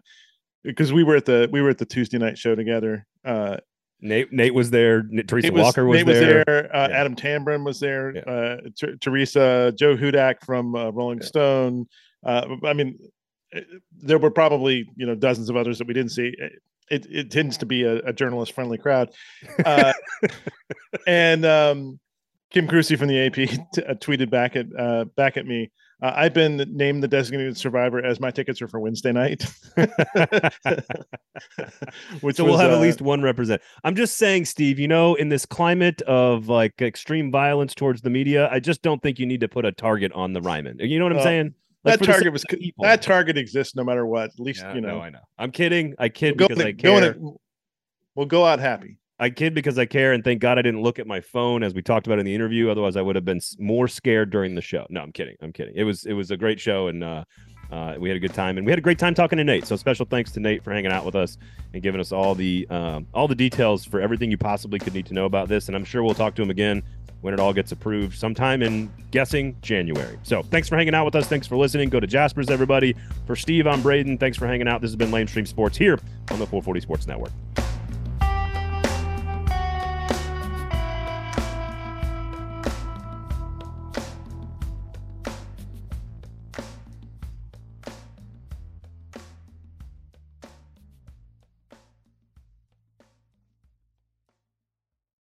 because we were at the we were at the Tuesday night show together. Uh, Nate Nate was there. Teresa was, Walker was Nate there. was there. Uh, Yeah. Adam Tamburin was there. Yeah. Uh, Ter- Teresa, Joe Hudak from uh, Rolling Yeah. Stone. Uh, I mean, eh, there were probably you know dozens of others that we didn't see. It it tends to be a, a journalist friendly crowd. Uh, and um, Kim Kruesi from the AP t- uh, tweeted back at uh, back at me. Uh, I've been named the designated survivor as my tickets are for Wednesday night. Which so we'll was, have at uh, least one represent. I'm just saying, Steve. You know, in this climate of like extreme violence towards the media, I just don't think you need to put a target on the Ryman. You know what I'm Uh, saying? Like, that for the sake target was people. that target exists no matter what. At least Yeah, you no, know. I know. I'm kidding. I kid Go because in- I in care. we'll go out happy. I kid because I care, and thank God I didn't look at my phone as we talked about in the interview. Otherwise, I would have been more scared during the show. No, I'm kidding. I'm kidding. It was it was a great show, and uh, uh, we had a good time, and we had a great time talking to Nate. So special thanks to Nate for hanging out with us and giving us all the um, all the details for everything you possibly could need to know about this. And I'm sure we'll talk to him again when it all gets approved sometime in guessing January. So thanks for hanging out with us. Thanks for listening. Go to Jasper's, everybody. For Steve, I'm Braden. Thanks for hanging out. This has been Lamestream Sports here on the 440 Sports Network.